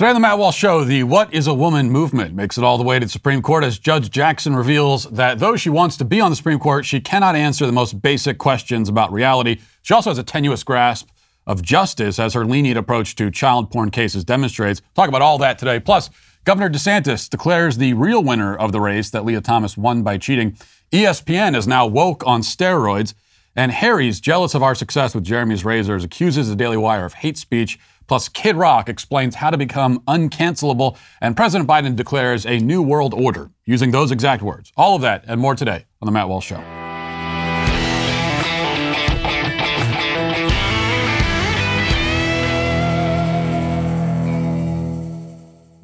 Today on the Matt Walsh Show, the What is a Woman movement makes it all the way to the Supreme Court as Judge Jackson reveals that though she wants to be on the Supreme Court, she cannot answer the most basic questions about reality. She also has a tenuous grasp of justice, as her lenient approach to child porn cases demonstrates. Talk about all that today. Plus, Governor DeSantis declares the real winner of the race that Lia Thomas won by cheating. ESPN is now woke on steroids. And Harry's jealous of our success with Jeremy's Razors, accuses the Daily Wire of hate speech. Plus, Kid Rock explains how to become uncancelable. And President Biden declares a new world order using those exact words. All of that and more today on The Matt Walsh Show.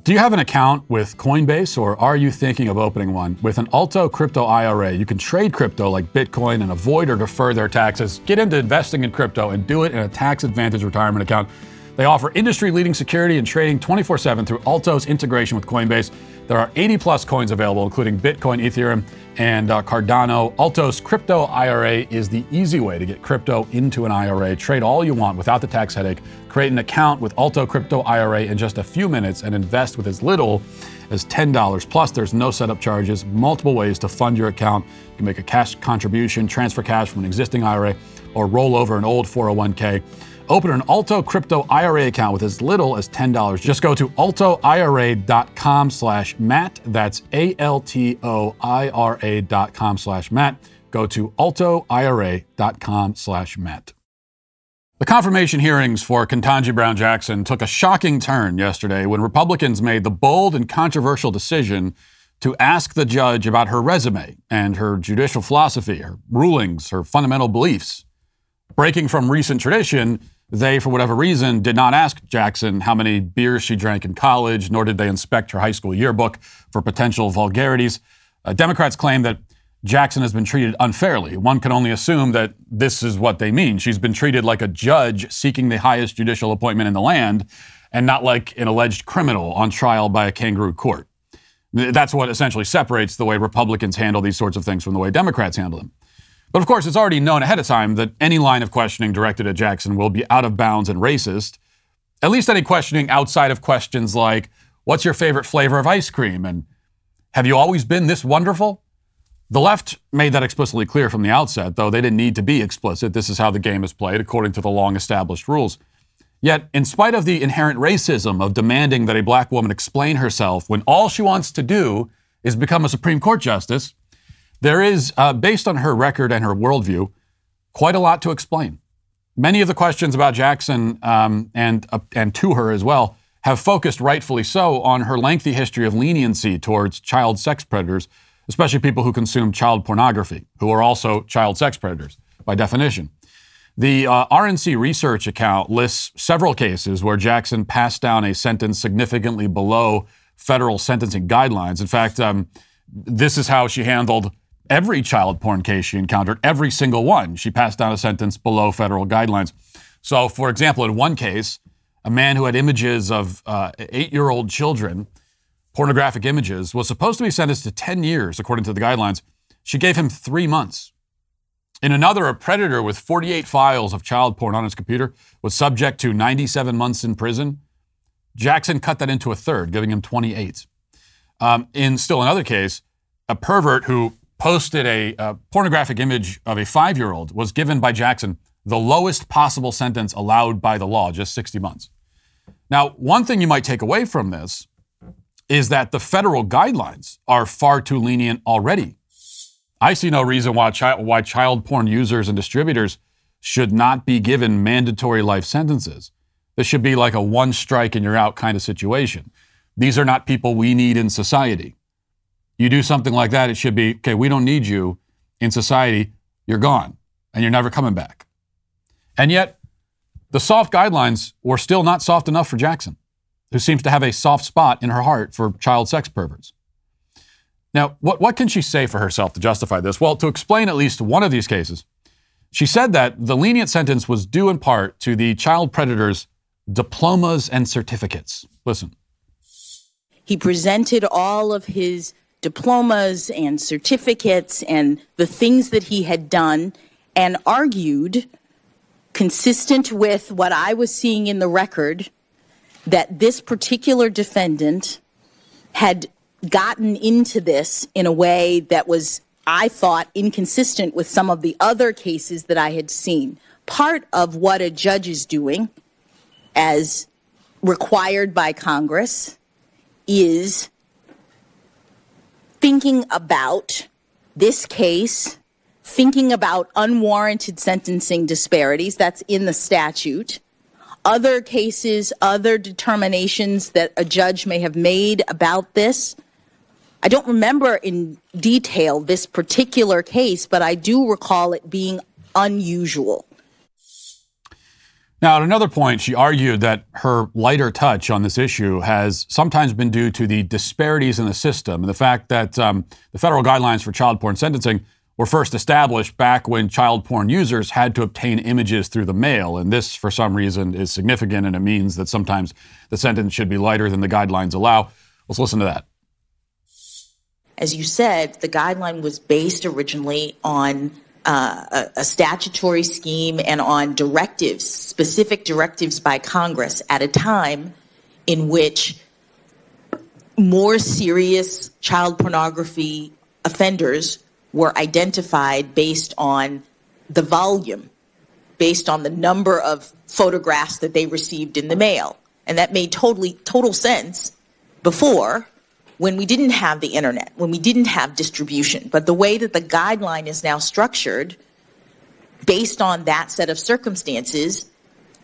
Do you have an account with Coinbase or are you thinking of opening one? With an Alto Crypto IRA, you can trade crypto like Bitcoin and avoid or defer their taxes. Get into investing in crypto and do it in a tax advantage retirement account. They offer industry leading security and trading 24 7 through Alto's integration with Coinbase. There are 80 plus coins available, including Bitcoin, Ethereum, and uh, Cardano. Alto's crypto IRA is the easy way to get crypto into an IRA. Trade all you want without the tax headache. Create an account with Alto Crypto IRA in just a few minutes and invest with as little as $10. Plus, there's no setup charges, multiple ways to fund your account. You can make a cash contribution, transfer cash from an existing IRA, or roll over an old 401k. Open an Alto Crypto IRA account with as little as $10. Just go to altoira.com slash Matt. That's A-L-T-O-I-R-A dot com slash Matt. Go to altoira.com slash Matt. The confirmation hearings for Ketanji Brown Jackson took a shocking turn yesterday when Republicans made the bold and controversial decision to ask the judge about her resume and her judicial philosophy, her rulings, her fundamental beliefs. Breaking from recent tradition, they, for whatever reason, did not ask Jackson how many beers she drank in college, nor did they inspect her high school yearbook for potential vulgarities. Uh, Democrats claim that Jackson has been treated unfairly. One can only assume that this is what they mean. She's been treated like a judge seeking the highest judicial appointment in the land and not like an alleged criminal on trial by a kangaroo court. That's what essentially separates the way Republicans handle these sorts of things from the way Democrats handle them. But of course, it's already known ahead of time that any line of questioning directed at Jackson will be out of bounds and racist. At least any questioning outside of questions like, What's your favorite flavor of ice cream? And have you always been this wonderful? The left made that explicitly clear from the outset, though they didn't need to be explicit. This is how the game is played, according to the long established rules. Yet, in spite of the inherent racism of demanding that a black woman explain herself when all she wants to do is become a Supreme Court justice, there is, uh, based on her record and her worldview, quite a lot to explain. Many of the questions about Jackson um, and, uh, and to her as well have focused, rightfully so, on her lengthy history of leniency towards child sex predators, especially people who consume child pornography, who are also child sex predators by definition. The uh, RNC research account lists several cases where Jackson passed down a sentence significantly below federal sentencing guidelines. In fact, um, this is how she handled every child porn case she encountered, every single one, she passed down a sentence below federal guidelines. So, for example, in one case, a man who had images of uh, eight year old children, pornographic images, was supposed to be sentenced to 10 years, according to the guidelines. She gave him three months. In another, a predator with 48 files of child porn on his computer was subject to 97 months in prison. Jackson cut that into a third, giving him 28. Um, in still another case, a pervert who posted a, a pornographic image of a five year old was given by Jackson the lowest possible sentence allowed by the law, just 60 months. Now, one thing you might take away from this is that the federal guidelines are far too lenient already. I see no reason why, why child porn users and distributors should not be given mandatory life sentences. This should be like a one strike and you're out kind of situation. These are not people we need in society. You do something like that, it should be okay, we don't need you in society, you're gone, and you're never coming back. And yet, the soft guidelines were still not soft enough for Jackson, who seems to have a soft spot in her heart for child sex perverts. Now, what, what can she say for herself to justify this? Well, to explain at least one of these cases, she said that the lenient sentence was due in part to the child predator's diplomas and certificates. Listen. He presented all of his diplomas and certificates and the things that he had done and argued, consistent with what I was seeing in the record, that this particular defendant had gotten into this in a way that was, I thought, inconsistent with some of the other cases that I had seen. Part of what a judge is doing, as required by Congress, is thinking about this case, thinking about unwarranted sentencing disparities, that's in the statute, other cases, other determinations that a judge may have made about this. I don't remember in detail this particular case, but I do recall it being unusual. Now, at another point, she argued that her lighter touch on this issue has sometimes been due to the disparities in the system and the fact that um, the federal guidelines for child porn sentencing were first established back when child porn users had to obtain images through the mail. And this, for some reason, is significant and it means that sometimes the sentence should be lighter than the guidelines allow. Let's listen to that. As you said, the guideline was based originally on uh, a, a statutory scheme and on directives, specific directives by Congress at a time in which more serious child pornography offenders were identified based on the volume, based on the number of photographs that they received in the mail. And that made totally total sense before when we didn't have the internet, when we didn't have distribution. But the way that the guideline is now structured, based on that set of circumstances,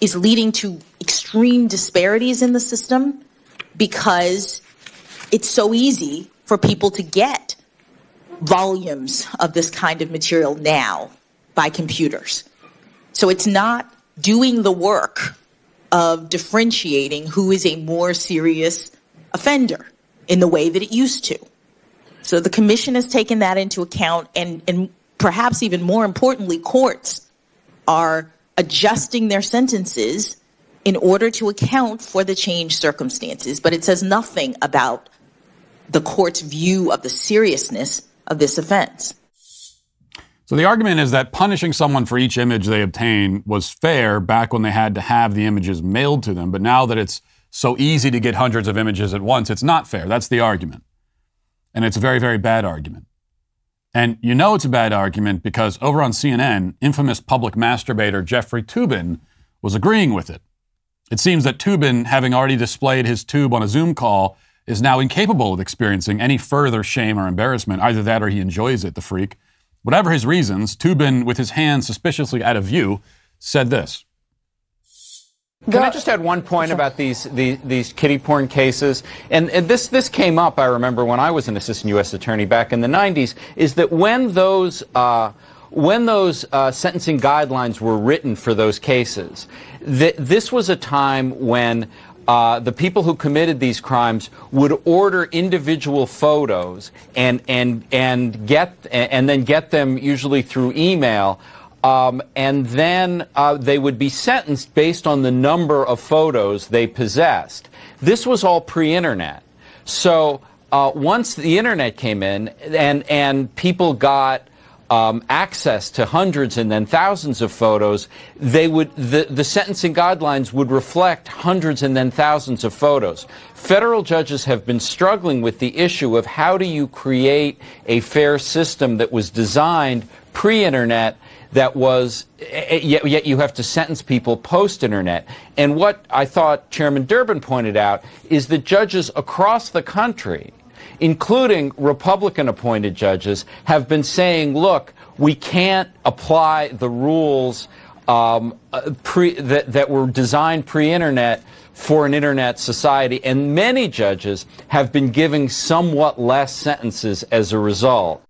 is leading to extreme disparities in the system because it's so easy for people to get volumes of this kind of material now by computers. So it's not doing the work of differentiating who is a more serious offender in the way that it used to. So the commission has taken that into account, and, and perhaps even more importantly, courts are adjusting their sentences in order to account for the changed circumstances. But it says nothing about the court's view of the seriousness of this offense. So the argument is that punishing someone for each image they obtain was fair back when they had to have the images mailed to them, but now that it's so easy to get hundreds of images at once, it's not fair. That's the argument. And it's a very, very bad argument. And you know it's a bad argument because over on CNN, infamous public masturbator Jeffrey Toobin was agreeing with it. It seems that Toobin, having already displayed his tube on a Zoom call, is now incapable of experiencing any further shame or embarrassment. Either that or he enjoys it, the freak. Whatever his reasons, Toobin, with his hand suspiciously out of view, said this. Can I just add one point about these, these, these kiddie porn cases? And, and, this this came up, I remember, when I was an assistant U.S. attorney back in the 90s. Is that when those uh, when those uh, sentencing guidelines were written for those cases, th- this was a time when uh, the people who committed these crimes would order individual photos and and and get and then get them usually through email. Um, and then uh, they would be sentenced based on the number of photos they possessed. This was all pre-internet. So uh, once the internet came in and and people got um, access to hundreds and then thousands of photos, they would the, the sentencing guidelines would reflect hundreds and then thousands of photos. Federal judges have been struggling with the issue of how do you create a fair system that was designed pre-internet that was yet, yet you have to sentence people post-internet. And what I thought Chairman Durbin pointed out is that judges across the country including Republican appointed judges, have been saying, look, we can't apply the rules um, uh, pre, that, that were designed pre internet for an internet society. And many judges have been giving somewhat less sentences as a result.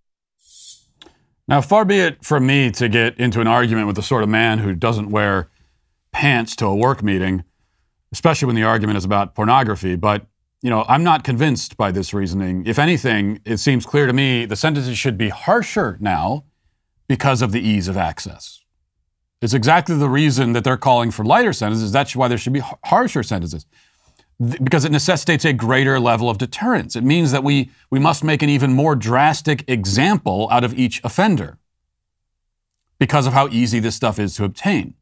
Now, far be it from me to get into an argument with the sort of man who doesn't wear pants to a work meeting, especially when the argument is about pornography, but you know, I'm not convinced by this reasoning. If anything, it seems clear to me the sentences should be harsher now because of the ease of access. It's exactly the reason that they're calling for lighter sentences. That's why there should be harsher sentences because it necessitates a greater level of deterrence. It means that we, we must make an even more drastic example out of each offender because of how easy this stuff is to obtain.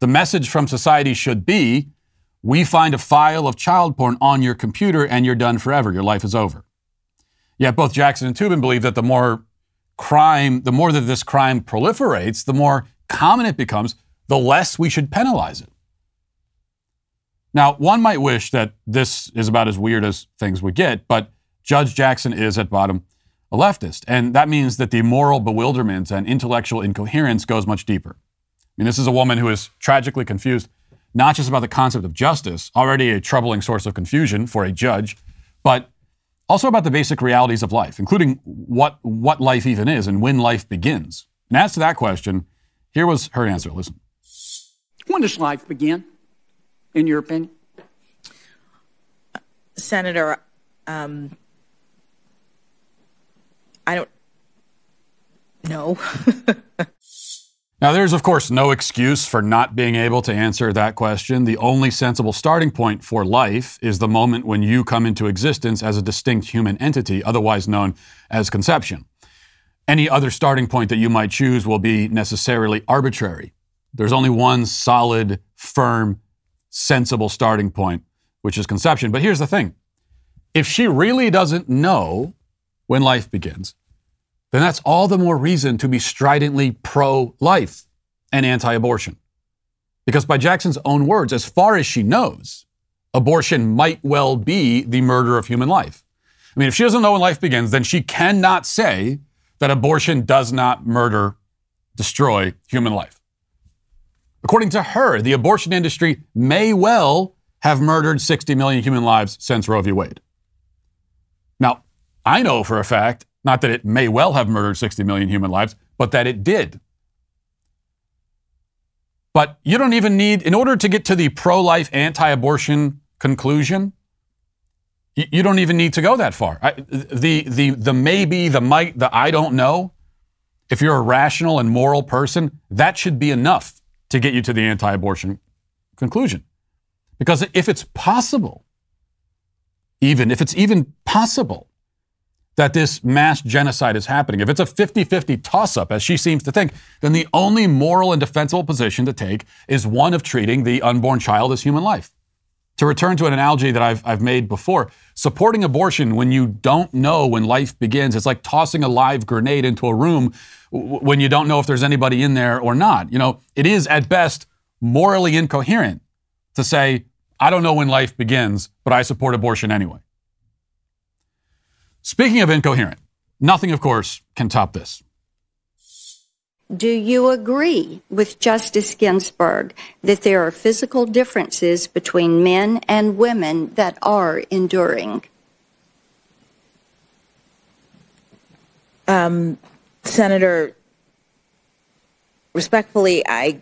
The message from society should be we find a file of child porn on your computer and you're done forever. Your life is over. Yet both Jackson and Toobin believe that the more crime, the more that this crime proliferates, the more common it becomes, the less we should penalize it. Now, one might wish that this is about as weird as things would get, but Judge Jackson is at bottom a leftist. And that means that the moral bewilderment and intellectual incoherence goes much deeper. I mean, this is a woman who is tragically confused, not just about the concept of justice, already a troubling source of confusion for a judge, but also about the basic realities of life, including what, what life even is and when life begins. And as to that question, here was her answer. Listen. When does life begin, in your opinion? Senator, um, I don't know. now, there's, of course, no excuse for not being able to answer that question. The only sensible starting point for life is the moment when you come into existence as a distinct human entity, otherwise known as conception. Any other starting point that you might choose will be necessarily arbitrary. There's only one solid, firm, sensible starting point, which is conception. But here's the thing if she really doesn't know when life begins, then that's all the more reason to be stridently pro life and anti abortion. Because, by Jackson's own words, as far as she knows, abortion might well be the murder of human life. I mean, if she doesn't know when life begins, then she cannot say that abortion does not murder, destroy human life. According to her, the abortion industry may well have murdered 60 million human lives since Roe v. Wade. Now, I know for a fact not that it may well have murdered 60 million human lives, but that it did. But you don't even need, in order to get to the pro life, anti abortion conclusion, you don't even need to go that far. I, the, the, the maybe, the might, the I don't know, if you're a rational and moral person, that should be enough to get you to the anti abortion conclusion. Because if it's possible, even if it's even possible that this mass genocide is happening. If it's a 50 50 toss up, as she seems to think, then the only moral and defensible position to take is one of treating the unborn child as human life. To return to an analogy that I've, I've made before, supporting abortion when you don't know when life begins, it's like tossing a live grenade into a room when you don't know if there's anybody in there or not. You know, it is at best morally incoherent to say, I don't know when life begins, but I support abortion anyway. Speaking of incoherent, nothing, of course, can top this. Do you agree with Justice Ginsburg that there are physical differences between men and women that are enduring? Um, Senator, respectfully, I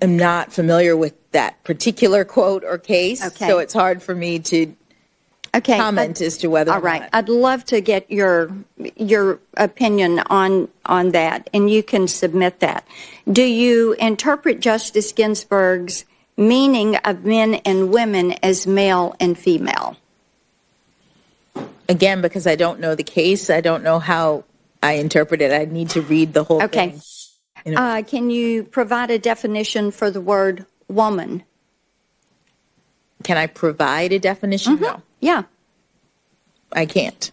am not familiar with that particular quote or case, okay. so it's hard for me to okay, comment as to whether. All right, I'd love to get your your opinion on on that, and you can submit that. Do you interpret Justice Ginsburg's meaning of men and women as male and female? Again, because I don't know the case, I don't know how I interpret it. I need to read the whole okay. thing. Okay. Uh, can you provide a definition for the word woman? Can I provide a definition? Mm-hmm. No. Yeah. I can't.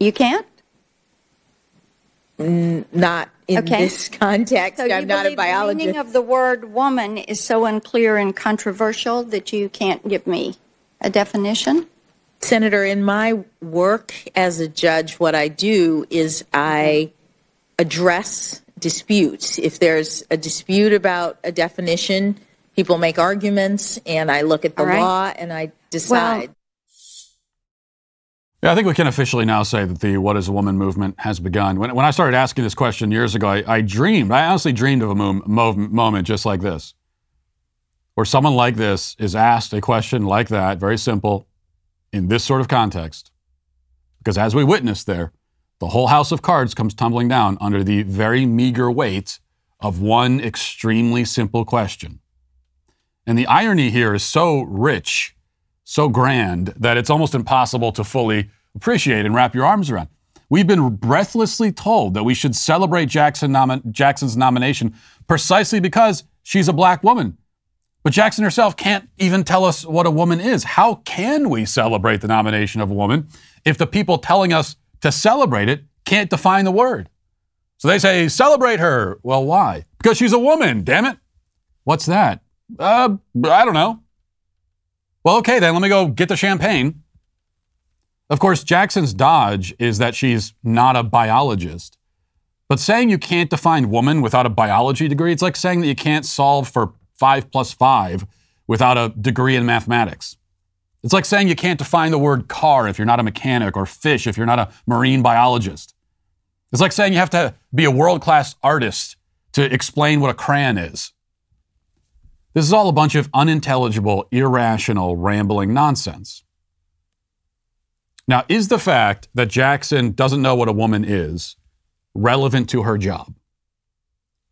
You can't? N- not in okay. this context. So I'm not a biologist. The meaning of the word woman is so unclear and controversial that you can't give me a definition? Senator, in my work as a judge, what I do is I address disputes. If there's a dispute about a definition, people make arguments, and I look at the right. law and I decide. Well, yeah, I think we can officially now say that the What is a Woman movement has begun. When, when I started asking this question years ago, I, I dreamed, I honestly dreamed of a mo- mo- moment just like this, where someone like this is asked a question like that, very simple, in this sort of context. Because as we witnessed there, the whole house of cards comes tumbling down under the very meager weight of one extremely simple question. And the irony here is so rich so grand that it's almost impossible to fully appreciate and wrap your arms around. We've been breathlessly told that we should celebrate Jackson Jackson's nomination precisely because she's a black woman. But Jackson herself can't even tell us what a woman is. How can we celebrate the nomination of a woman if the people telling us to celebrate it can't define the word? So they say, celebrate her. Well, why? Because she's a woman, damn it. What's that? Uh, I don't know. Well, okay, then let me go get the champagne. Of course, Jackson's dodge is that she's not a biologist. But saying you can't define woman without a biology degree, it's like saying that you can't solve for 5 plus 5 without a degree in mathematics. It's like saying you can't define the word car if you're not a mechanic or fish if you're not a marine biologist. It's like saying you have to be a world class artist to explain what a crayon is. This is all a bunch of unintelligible, irrational, rambling nonsense. Now, is the fact that Jackson doesn't know what a woman is relevant to her job?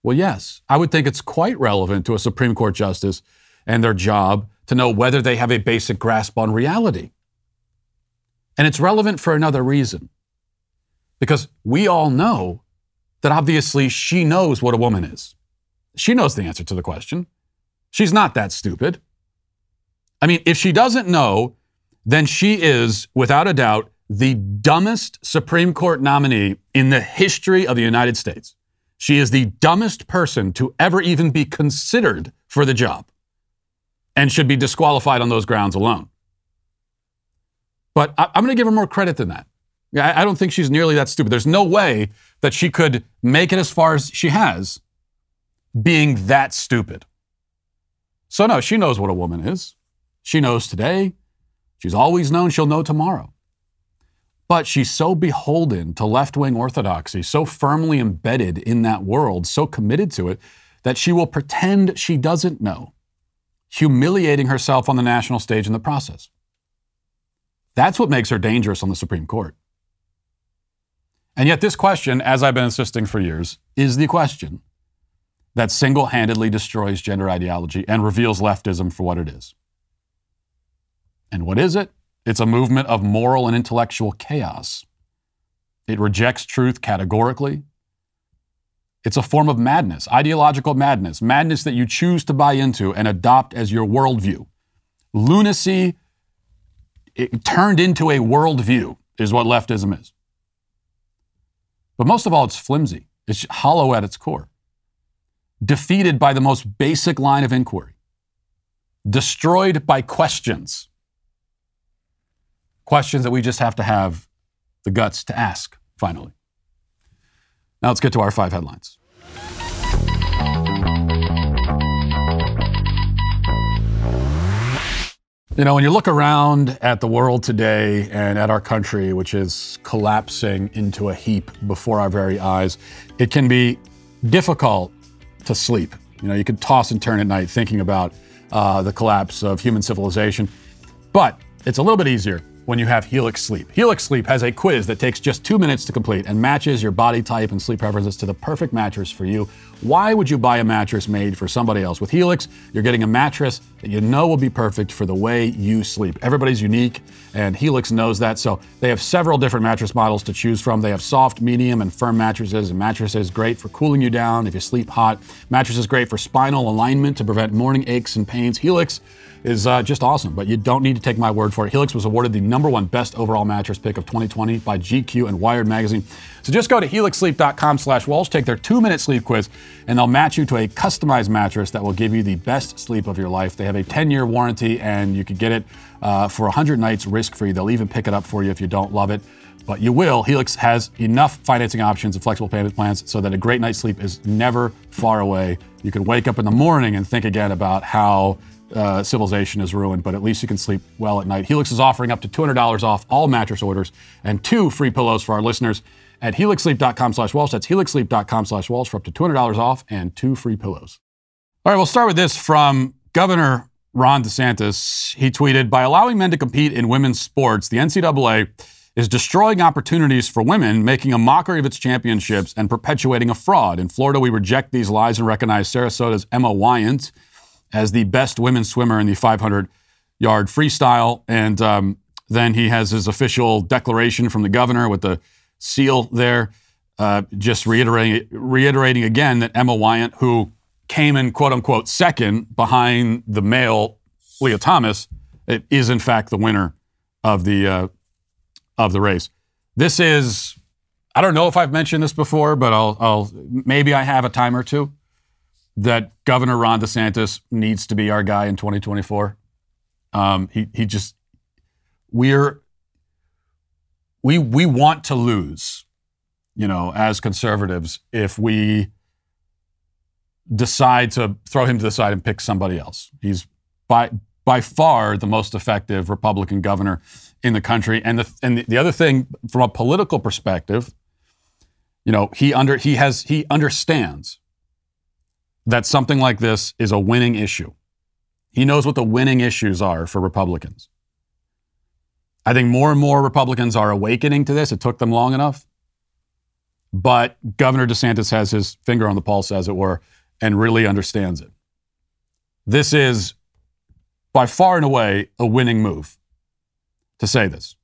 Well, yes. I would think it's quite relevant to a Supreme Court justice and their job to know whether they have a basic grasp on reality. And it's relevant for another reason. Because we all know that obviously she knows what a woman is. She knows the answer to the question. She's not that stupid. I mean, if she doesn't know, then she is, without a doubt, the dumbest Supreme Court nominee in the history of the United States. She is the dumbest person to ever even be considered for the job and should be disqualified on those grounds alone. But I, am going to give her more credit than that. I, I don't think she's nearly that stupid. There's no way that she could make it as far as she has being that stupid. So, no, she knows what a woman is. She knows today. She's always known she'll know tomorrow. But she's so beholden to left wing orthodoxy, so firmly embedded in that world, so committed to it, that she will pretend she doesn't know, humiliating herself on the national stage in the process. That's what makes her dangerous on the Supreme Court. And yet, this question, as I've been insisting for years, is the question that single handedly destroys gender ideology and reveals leftism for what it is. And what is it? It's a movement of moral and intellectual chaos. It rejects truth categorically. It's a form of madness, ideological madness, madness that you choose to buy into and adopt as your worldview. Lunacy turned into a worldview is what leftism is. But most of all, it's flimsy, it's hollow at its core, defeated by the most basic line of inquiry, destroyed by questions. Questions that we just have to have the guts to ask, finally. Now let's get to our five headlines. You know, when you look around at the world today and at our country, which is collapsing into a heap before our very eyes, it can be difficult to sleep. You know, you can toss and turn at night thinking about uh, the collapse of human civilization, but it's a little bit easier when you have Helix Sleep. Helix Sleep has a quiz that takes just two minutes to complete and matches your body type and sleep preferences to the perfect mattress for you. Why would you buy a mattress made for somebody else? With Helix, you're getting a mattress that you know will be perfect for the way you sleep. Everybody's unique, and Helix knows that. So they have several different mattress models to choose from. They have soft, medium, and firm mattresses, and mattresses great for cooling you down if you sleep hot. Mattresses great for spinal alignment to prevent morning aches and pains. Helix is uh, just awesome, but you don't need to take my word for it. Helix was awarded the number one best overall mattress pick of 2020 by GQ and Wired Magazine. So just go to helixsleep.com slash Walsh, take their two-minute sleep quiz, and they'll match you to a customized mattress that will give you the best sleep of your life. They have a 10-year warranty, and you can get it uh, for 100 nights risk-free. They'll even pick it up for you if you don't love it but you will. Helix has enough financing options and flexible payment plans so that a great night's sleep is never far away. You can wake up in the morning and think again about how uh, civilization is ruined, but at least you can sleep well at night. Helix is offering up to $200 off all mattress orders and two free pillows for our listeners at helixsleep.com slash Walsh. That's helixsleep.com slash Walsh for up to $200 off and two free pillows. All right, we'll start with this from Governor Ron DeSantis. He tweeted, by allowing men to compete in women's sports, the NCAA is destroying opportunities for women, making a mockery of its championships, and perpetuating a fraud. In Florida, we reject these lies and recognize Sarasota's Emma Weyant as the best women's swimmer in the 500 yard freestyle. And um, then he has his official declaration from the governor with the seal there, uh, just reiterating, reiterating again that Emma Weyant, who came in quote unquote second behind the male Lia Thomas, is in fact the winner of the uh, of the race. This is I don't know if I've mentioned this before, but I'll, I'll maybe I have a time or two that Governor Ron DeSantis needs to be our guy in 2024. Um, he he just we're we we want to lose, you know, as conservatives if we decide to throw him to the side and pick somebody else. He's by by far the most effective Republican governor in the country. And the and the other thing from a political perspective, you know, he under he has he understands that something like this is a winning issue. He knows what the winning issues are for Republicans. I think more and more Republicans are awakening to this. It took them long enough. But Governor DeSantis has his finger on the pulse, as it were, and really understands it. This is by far and away a winning move to say this.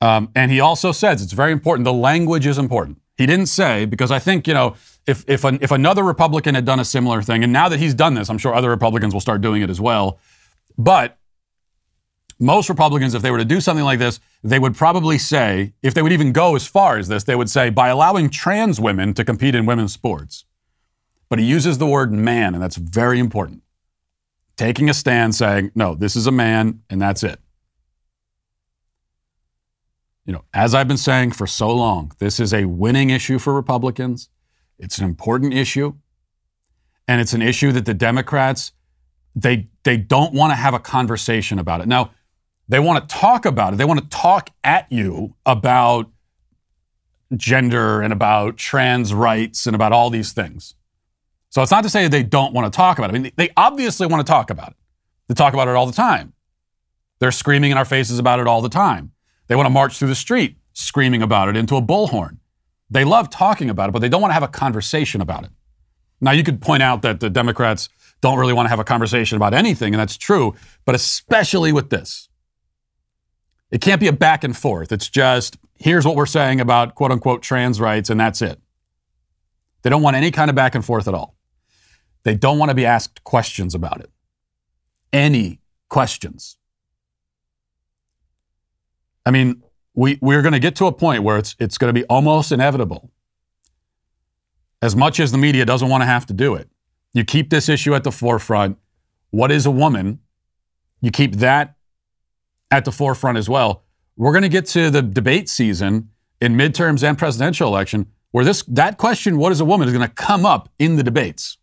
Um, and he also says it's very important. The language is important. He didn't say, because I think, you know, if, if, an, if another Republican had done a similar thing, and now that he's done this, I'm sure other Republicans will start doing it as well. But most Republicans, if they were to do something like this, they would probably say, if they would even go as far as this, they would say, by allowing trans women to compete in women's sports. But he uses the word man, and that's very important. Taking a stand saying, no, this is a man, and that's it. You know, as I've been saying for so long, this is a winning issue for Republicans. It's an important issue. And it's an issue that the Democrats, they, they don't want to have a conversation about it. Now, they want to talk about it. They want to talk at you about gender and about trans rights and about all these things. So it's not to say they don't want to talk about it. I mean, they obviously want to talk about it. They talk about it all the time. They're screaming in our faces about it all the time. They want to march through the street screaming about it into a bullhorn. They love talking about it, but they don't want to have a conversation about it. Now, you could point out that the Democrats don't really want to have a conversation about anything, and that's true, but especially with this. It can't be a back and forth. It's just, here's what we're saying about quote unquote trans rights, and that's it. They don't want any kind of back and forth at all. They don't want to be asked questions about it. Any questions. I mean, we, we're going to get to a point where it's, it's going to be almost inevitable. As much as the media doesn't want to have to do it, you keep this issue at the forefront. What is a woman? You keep that at the forefront as well. We're going to get to the debate season in midterms and presidential election where this that question, what is a woman, is going to come up in the debates.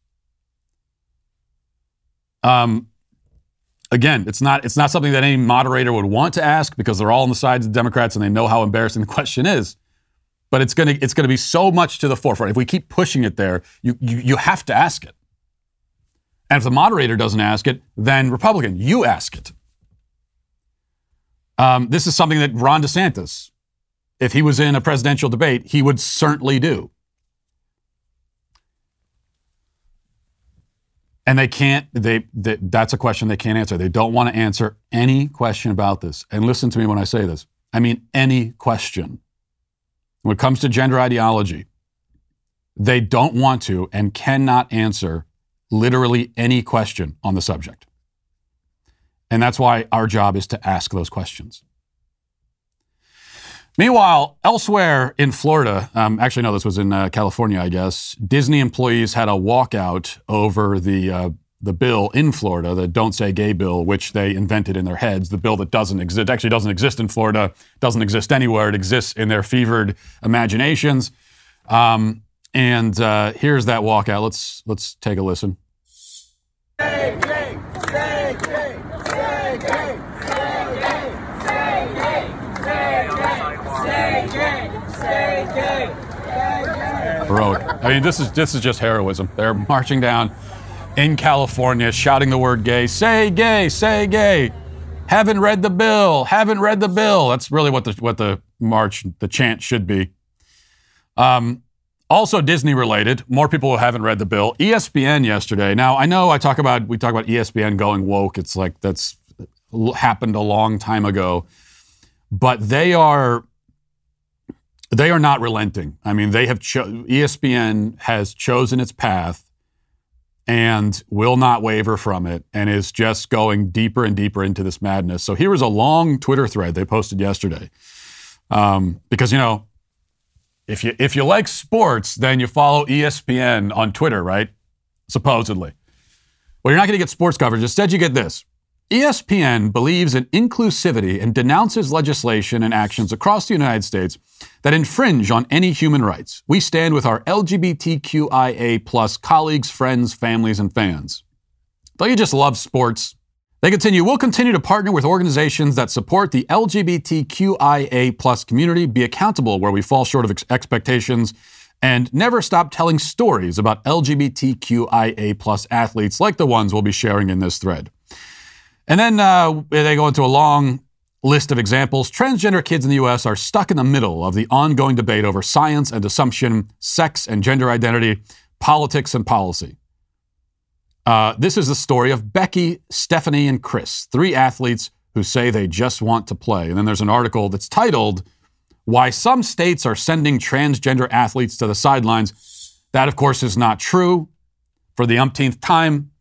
Um, again, it's not it's not something that any moderator would want to ask because they're all on the sides of the Democrats and they know how embarrassing the question is. But it's gonna it's gonna be so much to the forefront. If we keep pushing it there, you you, you have to ask it. And if the moderator doesn't ask it, then Republican, you ask it. Um, this is something that Ron DeSantis, if he was in a presidential debate, he would certainly do. And they can't, they, they, that's a question they can't answer. They don't want to answer any question about this. And listen to me when I say this. I mean, any question. When it comes to gender ideology, they don't want to and cannot answer literally any question on the subject. And that's why our job is to ask those questions. Meanwhile, elsewhere in Florida, um, actually, no, this was in uh, California, I guess. Disney employees had a walkout over the uh, the bill in Florida, the "Don't Say Gay" bill, which they invented in their heads. The bill that doesn't exist, actually doesn't exist in Florida, doesn't exist anywhere. It exists in their fevered imaginations. Um, and uh, here's that walkout. Let's let's take a listen. Say gay, say gay, say gay, say gay, say gay, say gay. I mean, this is this is just heroism. They're marching down in California, shouting the word "gay." Say gay. Say gay. Haven't read the bill. Haven't read the bill. That's really what the what the march, the chant should be. Um, also Disney related. More people who haven't read the bill. ESPN yesterday. Now I know I talk about we talk about ESPN going woke. It's like that's happened a long time ago, but they are they are not relenting. I mean, they have cho- ESPN has chosen its path and will not waver from it and is just going deeper and deeper into this madness. So here was a long Twitter thread they posted yesterday. Um, because, you know, if you, if you like sports, then you follow ESPN on Twitter, right? Supposedly. Well, you're not going to get sports coverage. Instead, you get this. ESPN believes in inclusivity and denounces legislation and actions across the United States that infringe on any human rights. We stand with our LGBTQIA plus colleagues, friends, families, and fans. Don't you just love sports? They continue, we'll continue to partner with organizations that support the LGBTQIA plus community, be accountable where we fall short of ex- expectations, and never stop telling stories about LGBTQIA plus athletes like the ones we'll be sharing in this thread. And then uh, they go into a long list of examples. Transgender kids in the U.S. are stuck in the middle of the ongoing debate over science and assumption, sex and gender identity, politics and policy. Uh, this is the story of Becky, Stephanie, and Chris, three athletes who say they just want to play. And then there's an article that's titled, Why Some States Are Sending Transgender Athletes to the Sidelines. That, of course, is not true. For the umpteenth time,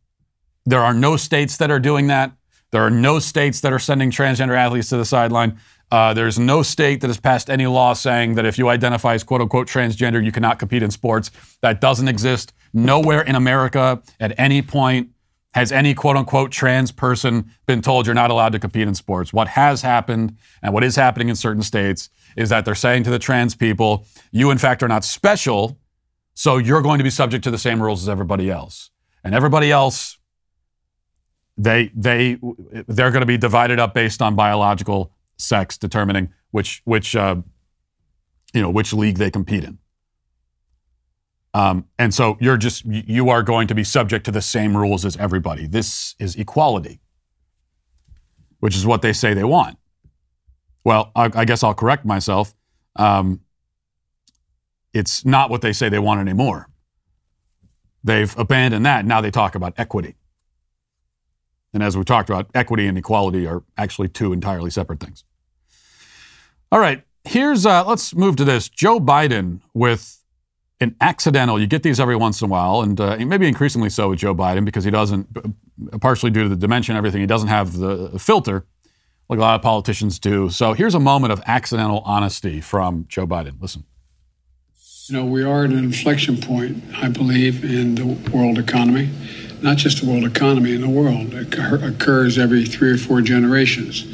there are no states that are doing that. There are no states that are sending transgender athletes to the sideline. Uh, there's no state that has passed any law saying that if you identify as quote unquote transgender, you cannot compete in sports. That doesn't exist. Nowhere in America at any point has any quote unquote trans person been told you're not allowed to compete in sports. What has happened and what is happening in certain states is that they're saying to the trans people, you in fact are not special, so you're going to be subject to the same rules as everybody else. And everybody else they they they're going to be divided up based on biological sex, determining which which uh, you know which league they compete in. Um, and so you're just you are going to be subject to the same rules as everybody. This is equality, which is what they say they want. Well, I, I guess I'll correct myself. Um, it's not what they say they want anymore. They've abandoned that. Now they talk about equity. And as we've talked about, equity and equality are actually two entirely separate things. All right, here's uh, let's move to this. Joe Biden with an accidental. You get these every once in a while, and uh, maybe increasingly so with Joe Biden because he doesn't, partially due to the dimension, everything. He doesn't have the filter like a lot of politicians do. So here's a moment of accidental honesty from Joe Biden. Listen. You know, we are at an inflection point, I believe, in the world economy not just the world economy in the world. It occurs every three or four generations.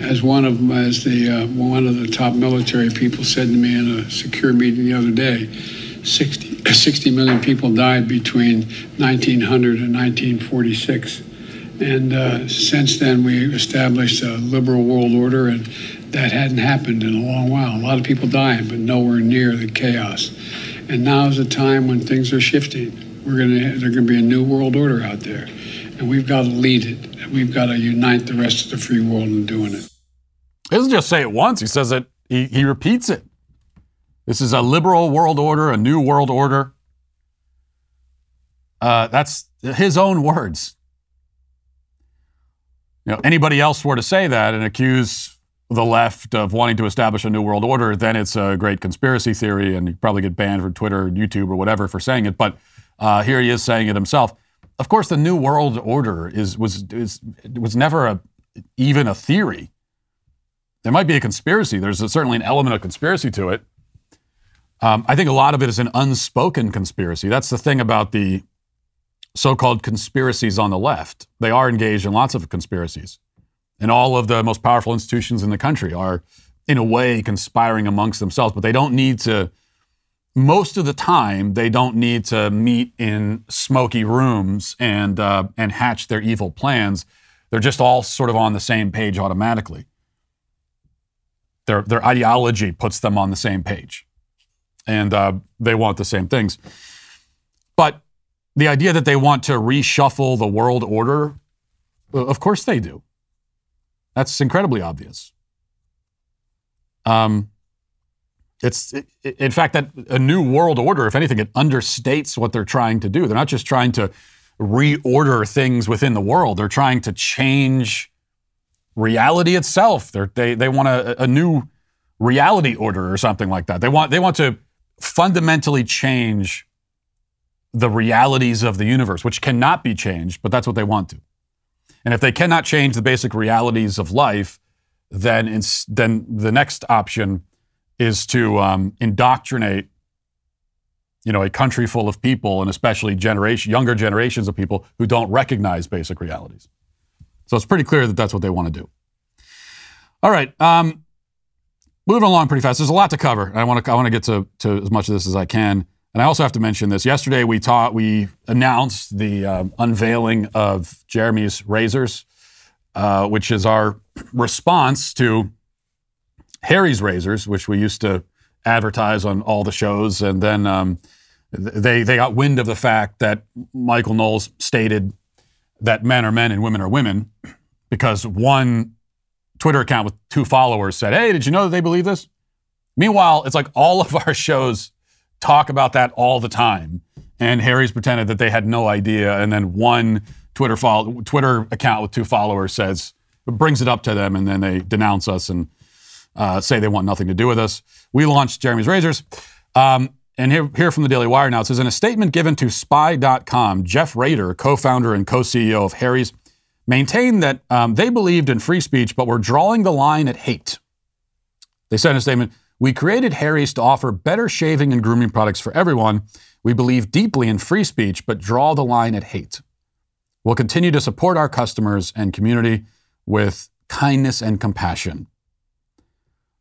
As one of them, as the uh, one of the top military people said to me in a secure meeting the other day, 60, 60 million people died between 1900 and 1946. And uh, since then, we established a liberal world order, and that hadn't happened in a long while. A lot of people dying, but nowhere near the chaos. And now is a time when things are shifting we're going to there's going to be a new world order out there, and we've got to lead it. And we've got to unite the rest of the free world in doing it. He doesn't just say it once; he says it. He, he repeats it. This is a liberal world order, a new world order. Uh, that's his own words. You know, anybody else were to say that and accuse the left of wanting to establish a new world order, then it's a great conspiracy theory, and you probably get banned from Twitter, YouTube, or whatever for saying it. But uh, here he is saying it himself. Of course, the New World Order is was is, was never a, even a theory. There might be a conspiracy. There's a, certainly an element of conspiracy to it. Um, I think a lot of it is an unspoken conspiracy. That's the thing about the so-called conspiracies on the left. They are engaged in lots of conspiracies, and all of the most powerful institutions in the country are, in a way, conspiring amongst themselves. But they don't need to most of the time they don't need to meet in smoky rooms and uh, and hatch their evil plans. They're just all sort of on the same page automatically. Their their ideology puts them on the same page, and uh, they want the same things. But the idea that they want to reshuffle the world order, of course they do. That's incredibly obvious. Um, it's, it, in fact, that a new world order, if anything, it understates what they're trying to do. They're not just trying to reorder things within the world, they're trying to change reality itself. They're, they, they want a, a new reality order or something like that. They want, they want to fundamentally change the realities of the universe, which cannot be changed, but that's what they want to. And if they cannot change the basic realities of life, then then the next option is to um, indoctrinate, you know, a country full of people, and especially generation younger generations of people who don't recognize basic realities. So it's pretty clear that that's what they want to do. All right, um, moving along pretty fast. There's a lot to cover. I want to I want to get to to as much of this as I can. And I also have to mention this. Yesterday, we taught, we announced the uh, unveiling of Jeremy's razors, uh, which is our response to Harry's razors, which we used to advertise on all the shows, and then um, they they got wind of the fact that Michael Knowles stated that men are men and women are women, because one Twitter account with two followers said, "Hey, did you know that they believe this?" Meanwhile, it's like all of our shows talk about that all the time. And Harry's pretended that they had no idea. And then one Twitter follow, Twitter account with two followers says, brings it up to them, and then they denounce us and uh, say they want nothing to do with us. We launched Jeremy's Razors. Um, and here, here from the Daily Wire now, it says in a statement given to spy.com, Jeff Raider, co founder and co CEO of Harry's, maintained that um, they believed in free speech, but were drawing the line at hate. They said in a statement, we created Harry's to offer better shaving and grooming products for everyone. We believe deeply in free speech, but draw the line at hate. We'll continue to support our customers and community with kindness and compassion.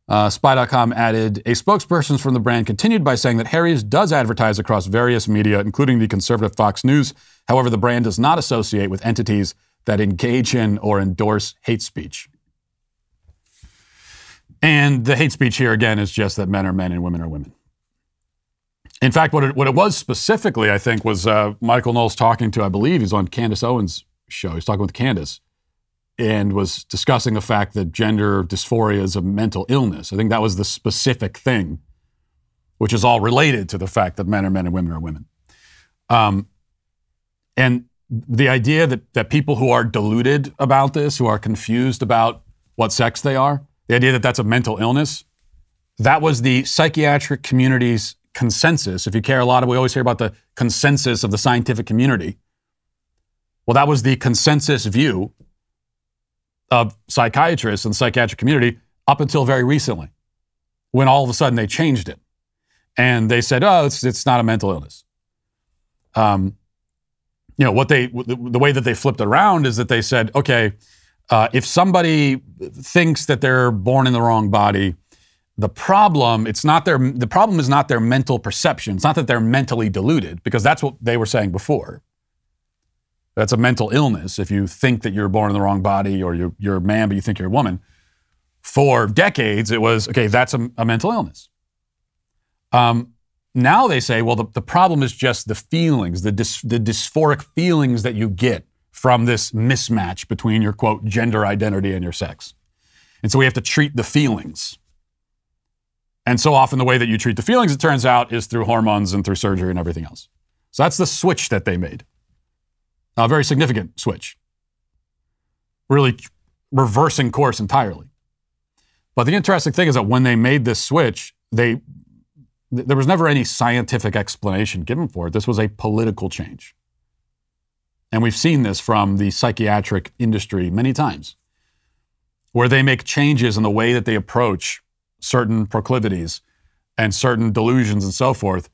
Uh, Spy.com added a spokesperson from the brand continued by saying that Harry's does advertise across various media, including the conservative Fox News. However, the brand does not associate with entities that engage in or endorse hate speech. And the hate speech here, again, is just that men are men and women are women. In fact, what it, what it was specifically, I think, was uh, Michael Knowles talking to, I believe he's on Candace Owens' show. He's talking with Candace and was discussing the fact that gender dysphoria is a mental illness. I think that was the specific thing, which is all related to the fact that men are men and women are women. Um, and the idea that, that people who are deluded about this, who are confused about what sex they are, the idea that that's a mental illness, that was the psychiatric community's consensus. If you care a lot, we always hear about the consensus of the scientific community. Well, that was the consensus view of psychiatrists and the psychiatric community up until very recently, when all of a sudden they changed it. And they said, oh, it's, it's not a mental illness. Um, you know, what they, the, way that they flipped around is that they said, okay, uh, if somebody thinks that they're born in the wrong body, the problem it's not their the problem is not their mental perception. It's not that they're mentally deluded because that's what they were saying before. That's a mental illness if you think that you're born in the wrong body or you're, you're a man but you think you're a woman. For decades, it was okay. That's a, a mental illness. Um, now they say, well, the, the problem is just the feelings, the, dys, the dysphoric feelings that you get from this mismatch between your quote gender identity and your sex. And so we have to treat the feelings. And so often the way that you treat the feelings, it turns out, is through hormones and through surgery and everything else. So that's the switch that they made. A very significant switch. Really reversing course entirely. But the interesting thing is that when they made this switch, they there was never any scientific explanation given for it. This was a political change. And we've seen this from the psychiatric industry many times, where they make changes in the way that they approach certain proclivities and certain delusions and so forth.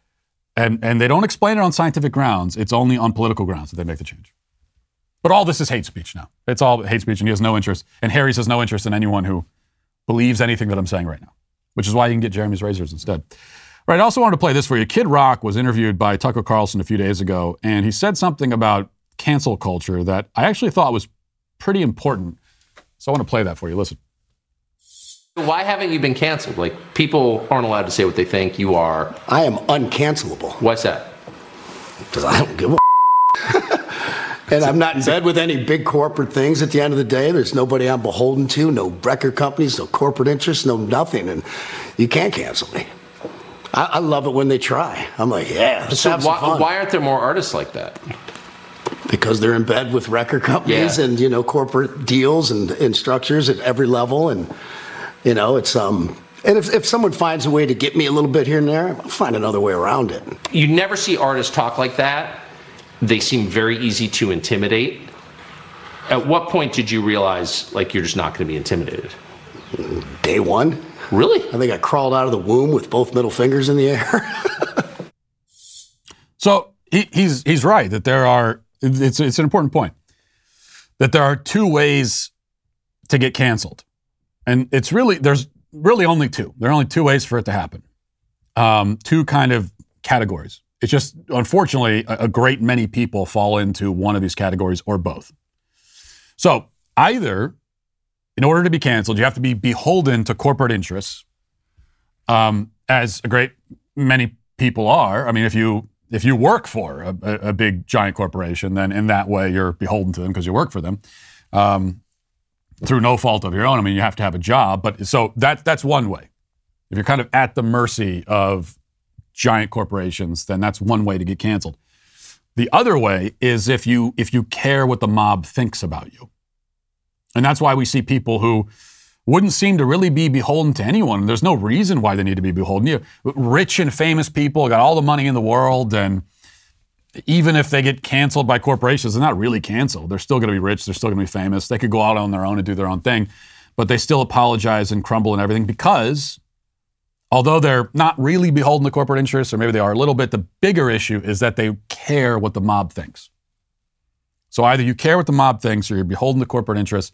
And, and they don't explain it on scientific grounds. It's only on political grounds that they make the change. But all this is hate speech now. It's all hate speech, and he has no interest. And Harry's has no interest in anyone who believes anything that I'm saying right now, which is why you can get Jeremy's razors instead. Right. I also wanted to play this for you. Kid Rock was interviewed by Tucker Carlson a few days ago, and he said something about cancel culture that I actually thought was pretty important. So I want to play that for you. Listen. Why haven't you been canceled? Like, people aren't allowed to say what they think you are. I am uncancelable. Why's that? Because I don't give a And I'm not in bed with any big corporate things at the end of the day. There's nobody I'm beholden to, no record companies, no corporate interests, no nothing. And you can't cancel me. I, I love it when they try. I'm like, yeah, so why, why aren't there more artists like that? because they're in bed with record companies Yeah. and you know corporate deals and, and structures at every level and you know it's um And if, if someone finds a way to get me a little bit here and there, I'll find another way around it. You never see artists talk like that. They seem very easy to intimidate. At what point did you realize, like, you're just not going to be intimidated? Day one. Really? I think I crawled out of the womb with both middle fingers in the air. so he, he's he's right that there are. It's it's an important point that there are two ways to get canceled, and it's really there's really only two. There are only two ways for it to happen. Um, two kind of categories. It's just unfortunately a, a great many people fall into one of these categories or both. So either in order to be canceled, you have to be beholden to corporate interests, um, as a great many people are. I mean, if you if you work for a, a big giant corporation, then in that way you're beholden to them because you work for them um, through no fault of your own. I mean, you have to have a job, but so that that's one way. If you're kind of at the mercy of giant corporations, then that's one way to get canceled. The other way is if you if you care what the mob thinks about you. And that's why we see people who wouldn't seem to really be beholden to anyone. There's no reason why they need to be beholden. You rich and famous people got all the money in the world, and even if they get canceled by corporations, they're not really canceled. They're still going to be rich. They're still going to be famous. They could go out on their own and do their own thing, but they still apologize and crumble and everything because, although they're not really beholden to corporate interests, or maybe they are a little bit, the bigger issue is that they care what the mob thinks. So either you care what the mob thinks, or you're beholden to corporate interests,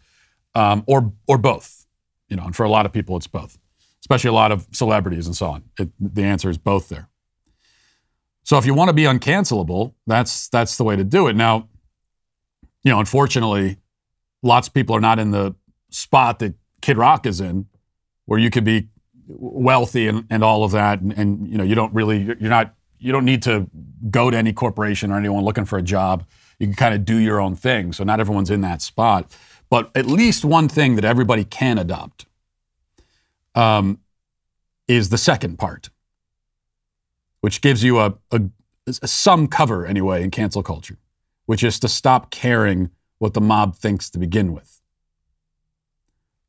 um, or or both. You know, and for a lot of people, it's both, especially a lot of celebrities and so on. It, the answer is both there. So if you want to be uncancelable, that's that's the way to do it. Now, you know, unfortunately, lots of people are not in the spot that Kid Rock is in, where you could be wealthy and, and all of that, and, and you know, you don't really, you're not, you don't need to go to any corporation or anyone looking for a job you can kind of do your own thing. So not everyone's in that spot. But at least one thing that everybody can adopt um, is the second part, which gives you a, a, a some cover anyway in cancel culture, which is to stop caring what the mob thinks to begin with.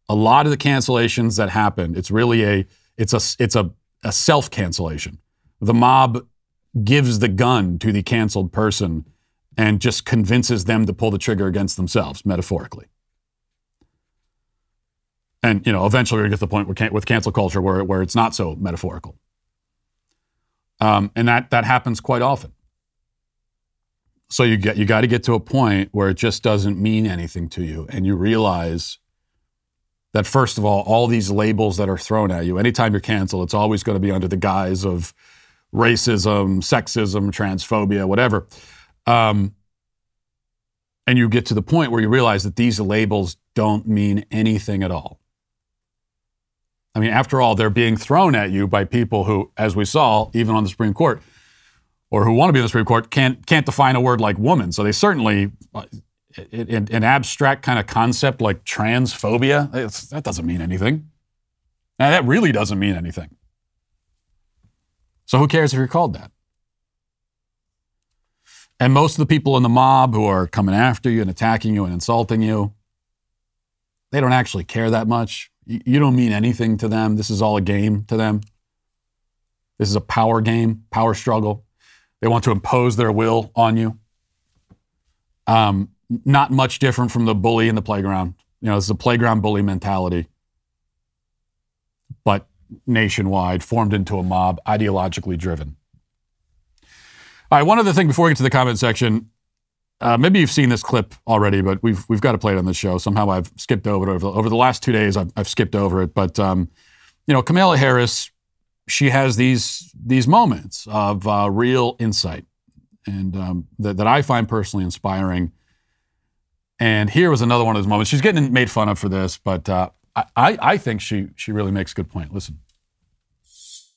A lot of the cancellations that happen, it's really a it's a it's a, a self cancellation. The mob gives the gun to the canceled person and just convinces them to pull the trigger against themselves, metaphorically. And you know, eventually to get to the point where, with cancel culture where, where it's not so metaphorical. Um, and that, that happens quite often. So you get you got to get to a point where it just doesn't mean anything to you, and you realize that first of all, all these labels that are thrown at you, anytime you're canceled, it's always going to be under the guise of racism, sexism, transphobia, whatever. Um, and you get to the point where you realize that these labels don't mean anything at all. I mean, after all, they're being thrown at you by people who, as we saw, even on the Supreme Court, or who want to be on the Supreme Court, can't can't define a word like woman. So they certainly, uh, an abstract kind of concept like transphobia, that doesn't mean anything. Now, that really doesn't mean anything. So who cares if you're called that? And most of the people in the mob who are coming after you and attacking you and insulting you, they don't actually care that much. You don't mean anything to them. This is all a game to them. This is a power game, power struggle. They want to impose their will on you. Um, not much different from the bully in the playground. You know, this is a playground bully mentality, but nationwide, formed into a mob, ideologically driven. All right, one other thing before we get to the comment section. Uh, maybe you've seen this clip already, but we've we've got to play it on the show. Somehow I've skipped over it over the, over the last two days. I've, I've skipped over it, but um, you know, Kamala Harris, she has these these moments of uh, real insight, and um, that, that I find personally inspiring. And here was another one of those moments. She's getting made fun of for this, but uh, I, I think she she really makes a good point. Listen.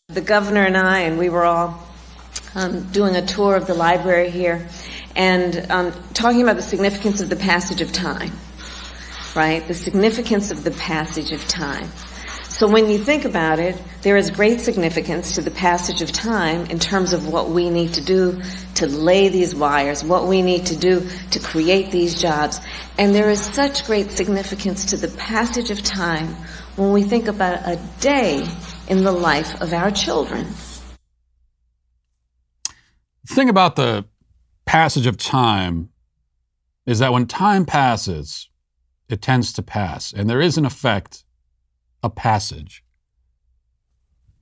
The governor and I, and we were all um, doing a tour of the library here and um, talking about the significance of the passage of time, right? The significance of the passage of time. So when you think about it, there is great significance to the passage of time in terms of what we need to do to lay these wires, what we need to do to create these jobs. And there is such great significance to the passage of time when we think about a day in the life of our children. The thing about the passage of time is that when time passes, it tends to pass. And there is, in effect, a passage,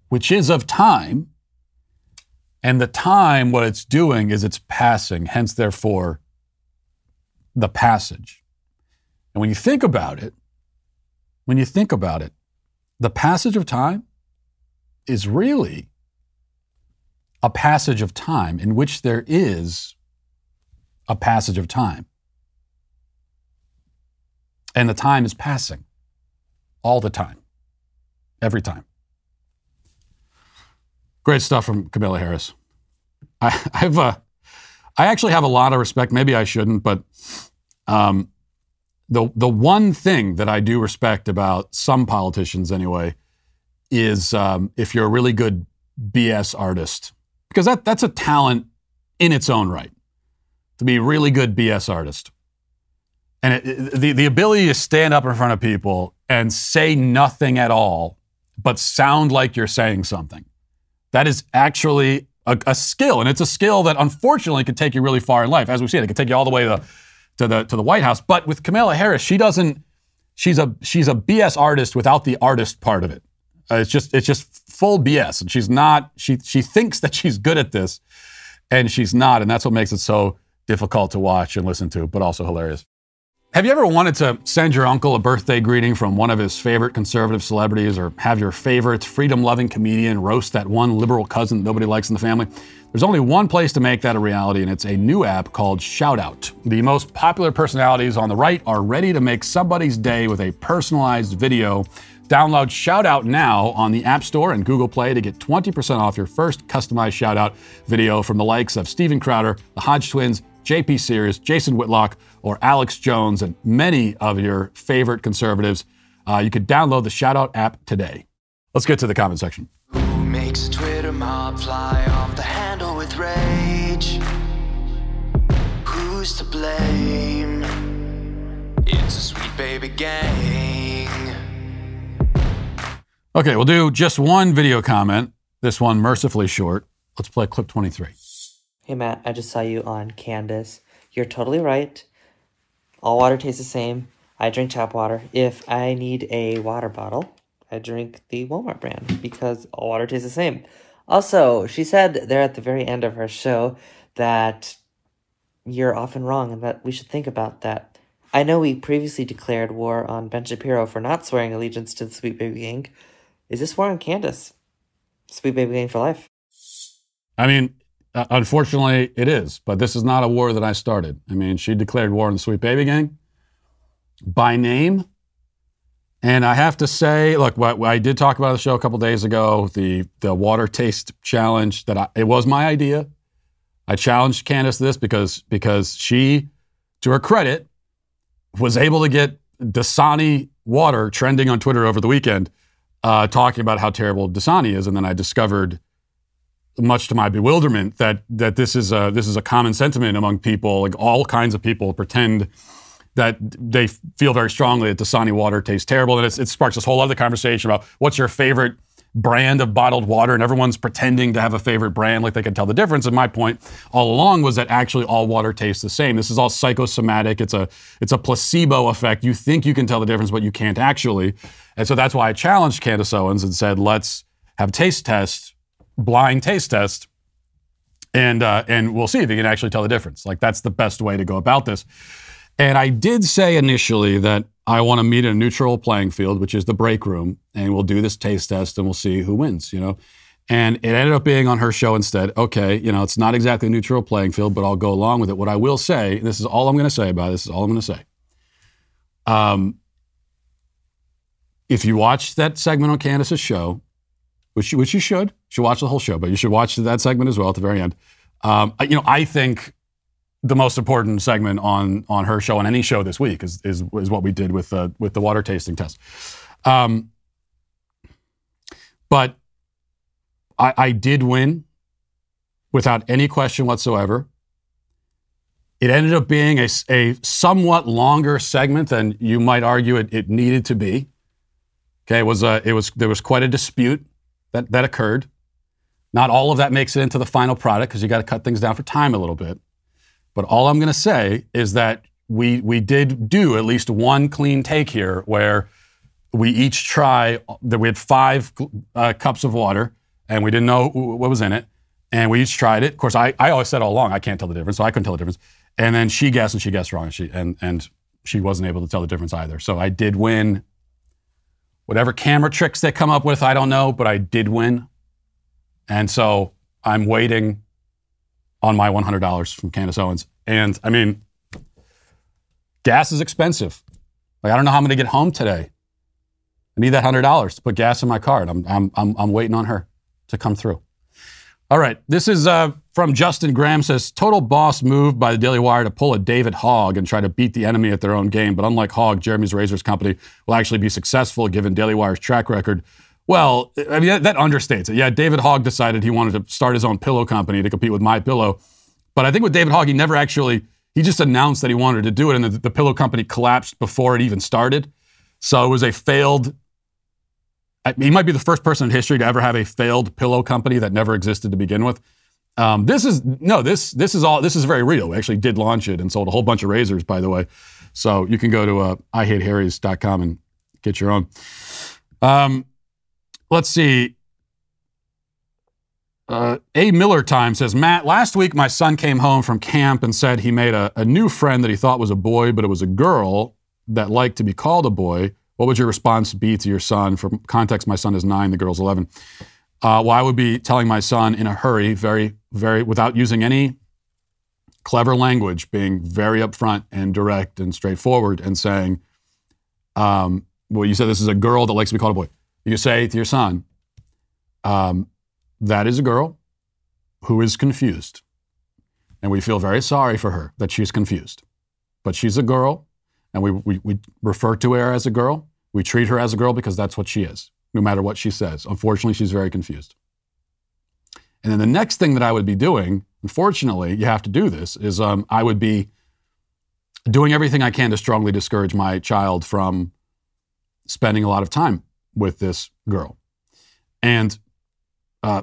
which is of time. And the time, what it's doing is it's passing, hence, therefore, the passage. And when you think about it, when you think about it, the passage of time is really a passage of time in which there is a passage of time. And the time is passing all the time, every time. Great stuff from Kamala Harris. I, have a, I actually have a lot of respect. Maybe I shouldn't, but um, the the one thing that I do respect about some politicians, anyway, is um, if you're a really good BS artist, because that that's a talent in its own right, to be a really good BS artist, and it, the the ability to stand up in front of people and say nothing at all, but sound like you're saying something, that is actually a, a skill, and it's a skill that unfortunately can take you really far in life. As we've seen, it can take you all the way to to the to the White House. But with Kamala Harris, she doesn't. She's a she's a BS artist without the artist part of it. Uh, it's just it's just full BS, and she's not. She she thinks that she's good at this, and she's not, and that's what makes it so difficult to watch and listen to, but also hilarious. Have you ever wanted to send your uncle a birthday greeting from one of his favorite conservative celebrities, or have your favorite freedom loving comedian roast that one liberal cousin nobody likes in the family? There's only one place to make that a reality, and it's a new app called Shoutout. The most popular personalities on the right are ready to make somebody's day with a personalized video. Download Shoutout now on the App Store and Google Play to get 20% off your first customized Shoutout video from the likes of Steven Crowder, the Hodge Twins, JP Sears, Jason Whitlock, or Alex Jones, and many of your favorite conservatives. Uh, you could download the Shoutout app today. Let's get to the comment section. Who makes Twitter mob fly off the handle with rage? Who's to blame? It's a sweet baby gang. Okay, we'll do just one video comment. This one mercifully short. Let's play clip 23. Hey Matt, I just saw you on Candace. You're totally right. All water tastes the same. I drink tap water. If I need a water bottle, I drink the Walmart brand because all water tastes the same. Also, she said there at the very end of her show that you're often wrong and that we should think about that. I know we previously declared war on Ben Shapiro for not swearing allegiance to the Sweet Baby Gang. Is this war on Candace? Sweet Baby Gang for life. I mean, uh, unfortunately, it is, but this is not a war that I started. I mean, she declared war on the Sweet Baby Gang by name and I have to say, look, what, I did talk about the show a couple days ago, the the water taste challenge. That I, it was my idea. I challenged Candace this because because she, to her credit, was able to get Dasani water trending on Twitter over the weekend, uh, talking about how terrible Dasani is, and then I discovered, much to my bewilderment, that that this is a this is a common sentiment among people. Like all kinds of people pretend that they feel very strongly that Dasani water tastes terrible. And it sparks this whole other conversation about what's your favorite brand of bottled water, and everyone's pretending to have a favorite brand like they can tell the difference. And my point all along was that actually all water tastes the same. This is all psychosomatic. It's a it's a placebo effect. You think you can tell the difference, but you can't actually. And so that's why I challenged Candace Owens and said, let's have taste test, blind taste test, and uh, and we'll see if you can actually tell the difference. Like that's the best way to go about this. And I did say initially that I want to meet in a neutral playing field, which is the break room, and we'll do this taste test and we'll see who wins, you know. And it ended up being on her show instead. Okay, you know, it's not exactly a neutral playing field, but I'll go along with it. What I will say, this is all I'm going to say about it, this is all I'm going to say. Um, if you watch that segment on Candace's show, which you, which you should, you should watch the whole show, but you should watch that segment as well at the very end. Um, you know, I think the most important segment on on her show and any show this week is is, is what we did with the with the water tasting test. Um, but I, I did win without any question whatsoever. It ended up being a, a somewhat longer segment than you might argue it, it needed to be. Okay, it was a, it was there was quite a dispute that, that occurred. Not all of that makes it into the final product because you got to cut things down for time a little bit. But all I'm going to say is that we we did do at least one clean take here where we each try that we had five uh, cups of water and we didn't know what was in it and we each tried it. Of course, I, I always said all along I can't tell the difference, so I couldn't tell the difference. And then she guessed and she guessed wrong and she and and she wasn't able to tell the difference either. So I did win. Whatever camera tricks they come up with, I don't know, but I did win. And so I'm waiting on my $100 from Candace Owens. And I mean, gas is expensive. Like, I don't know how I'm going to get home today. I need that $100 to put gas in my car. I'm, I'm, I'm, I'm waiting on her to come through. All right. This is uh, from Justin Graham says total boss move by the Daily Wire to pull a David Hogg and try to beat the enemy at their own game. But unlike Hogg, Jeremy's Razors company will actually be successful given Daily Wire's track record. Well, I mean, that, understates it. Yeah, David Hogg decided he wanted to start his own pillow company to compete with My Pillow. But I think with David Hogg, he never actually, he just announced that he wanted to do it, and the, the pillow company collapsed before it even started. So it was a failed, he might be the first person in history to ever have a failed pillow company that never existed to begin with. Um, this is no, this this is all this is very real. We actually did launch it and sold a whole bunch of razors, by the way. So you can go to uh, ihateharrys.com and get your own. Um, let's see. Uh, a Miller Time says, Matt, last week my son came home from camp and said he made a, a new friend that he thought was a boy, but it was a girl that liked to be called a boy. What would your response be to your son? For context, my son is nine, the girl's 11. Uh, well, I would be telling my son in a hurry, very, very, without using any clever language, being very upfront and direct and straightforward and saying, um, well, you said this is a girl that likes to be called a boy. You say to your son, um, that is a girl who is confused. And we feel very sorry for her that she's confused. But she's a girl, and we, we, we refer to her as a girl. We treat her as a girl because that's what she is, no matter what she says. Unfortunately, she's very confused. And then the next thing that I would be doing, unfortunately, you have to do this, is um, I would be doing everything I can to strongly discourage my child from spending a lot of time with this girl. And uh,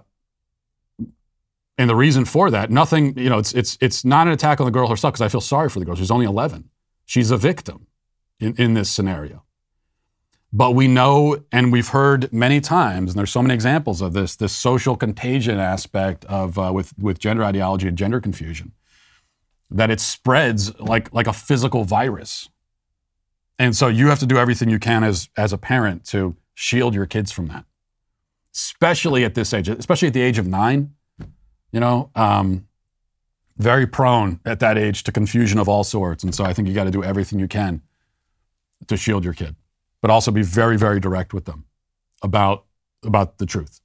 and the reason for that, nothing, you know, it's, it's, it's not an attack on the girl herself because I feel sorry for the girl. She's only 11. She's a victim in, in this scenario. But we know, and we've heard many times, and there's so many examples of this, this social contagion aspect of uh, with, with gender ideology and gender confusion, that it spreads like, like a physical virus. And so you have to do everything you can as, as a parent to shield your kids from that, especially at this age, especially at the age of nine you know, um, very prone at that age to confusion of all sorts. And so I think you got to do everything you can to shield your kid, but also be very, very direct with them about about the truth.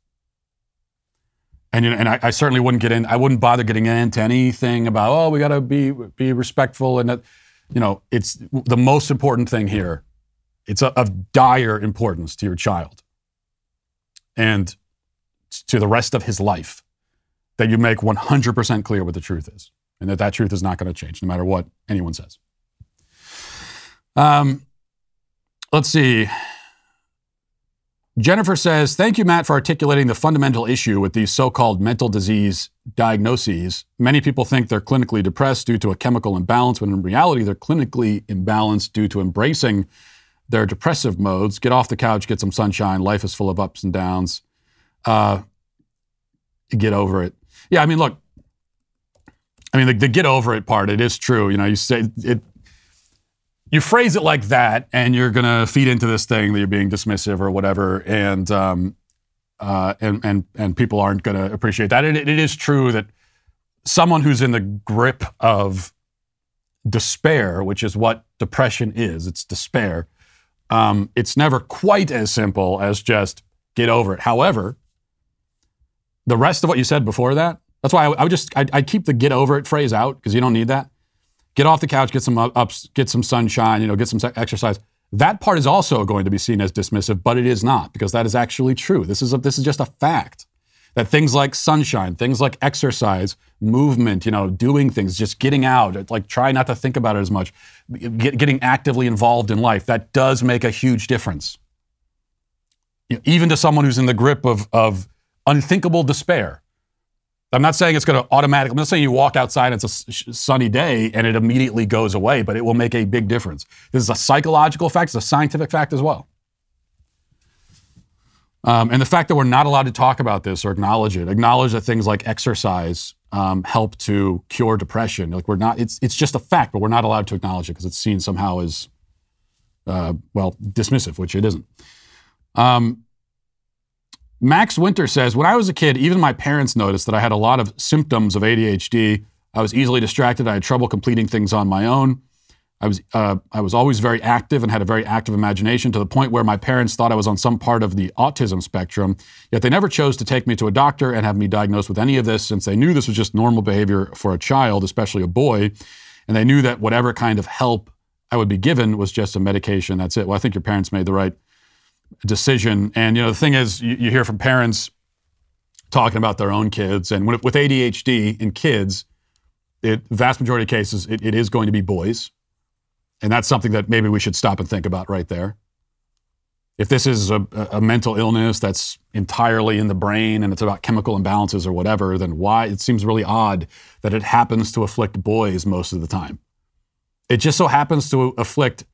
And, and I, I certainly wouldn't get in. I wouldn't bother getting into anything about oh we got to be be respectful and that you know it's the most important thing here. It's of dire importance to your child and to the rest of his life that you make 100% clear what the truth is and that that truth is not going to change no matter what anyone says. Um, let's see. Jennifer says, Thank you, Matt, for articulating the fundamental issue with these so called mental disease diagnoses. Many people think they're clinically depressed due to a chemical imbalance, when in reality, they're clinically imbalanced due to embracing their depressive modes. Get off the couch, get some sunshine. Life is full of ups and downs. Uh, get over it. Yeah, I mean, look, I mean, the, the get over it part, it is true. You know, you say it, you phrase it like that, and you're going to feed into this thing that you're being dismissive or whatever, and um, uh, and and and people aren't going to appreciate that. It, it is true that someone who's in the grip of despair, which is what depression is, it's despair. Um, it's never quite as simple as just get over it. However, the rest of what you said before that, that's why I, I would just, I, would keep the get over it phrase out because you don't need that. Get off the couch, get some ups, get some sunshine, you know, get some exercise. That part is also going to be seen as dismissive, but it is not because that is actually true. This is a, this is just a fact that things like sunshine, things like exercise, movement, you know, doing things, just getting out, like try not to think about it as much, get, getting actively involved in life, that does make a huge difference. Even to someone who's in the grip of, of unthinkable despair. I'm not saying it's going to automatically, I'm not saying you walk outside and it's a sunny day and it immediately goes away, but it will make a big difference. This is a psychological fact, it's a scientific fact as well. Um, and the fact that we're not allowed to talk about this or acknowledge it, acknowledge that things like exercise um, help to cure depression. Like we're not, it's, it's just a fact, but we're not allowed to acknowledge it because it's seen somehow as, uh, well, dismissive, which it isn't. Um, Max Winter says, When I was a kid, even my parents noticed that I had a lot of symptoms of ADHD. I was easily distracted. I had trouble completing things on my own. I was, uh, I was always very active and had a very active imagination to the point where my parents thought I was on some part of the autism spectrum. Yet they never chose to take me to a doctor and have me diagnosed with any of this since they knew this was just normal behavior for a child, especially a boy. And they knew that whatever kind of help I would be given was just a medication. That's it. Well, I think your parents made the right decision. And you know, the thing is, you, you hear from parents talking about their own kids, and with ADHD in kids, it vast majority of cases it, it is going to be boys, and that's something that maybe we should stop and think about right there. If this is a, a mental illness that's entirely in the brain and it's about chemical imbalances or whatever, then why? It seems really odd that it happens to afflict boys most of the time. It just so happens to afflict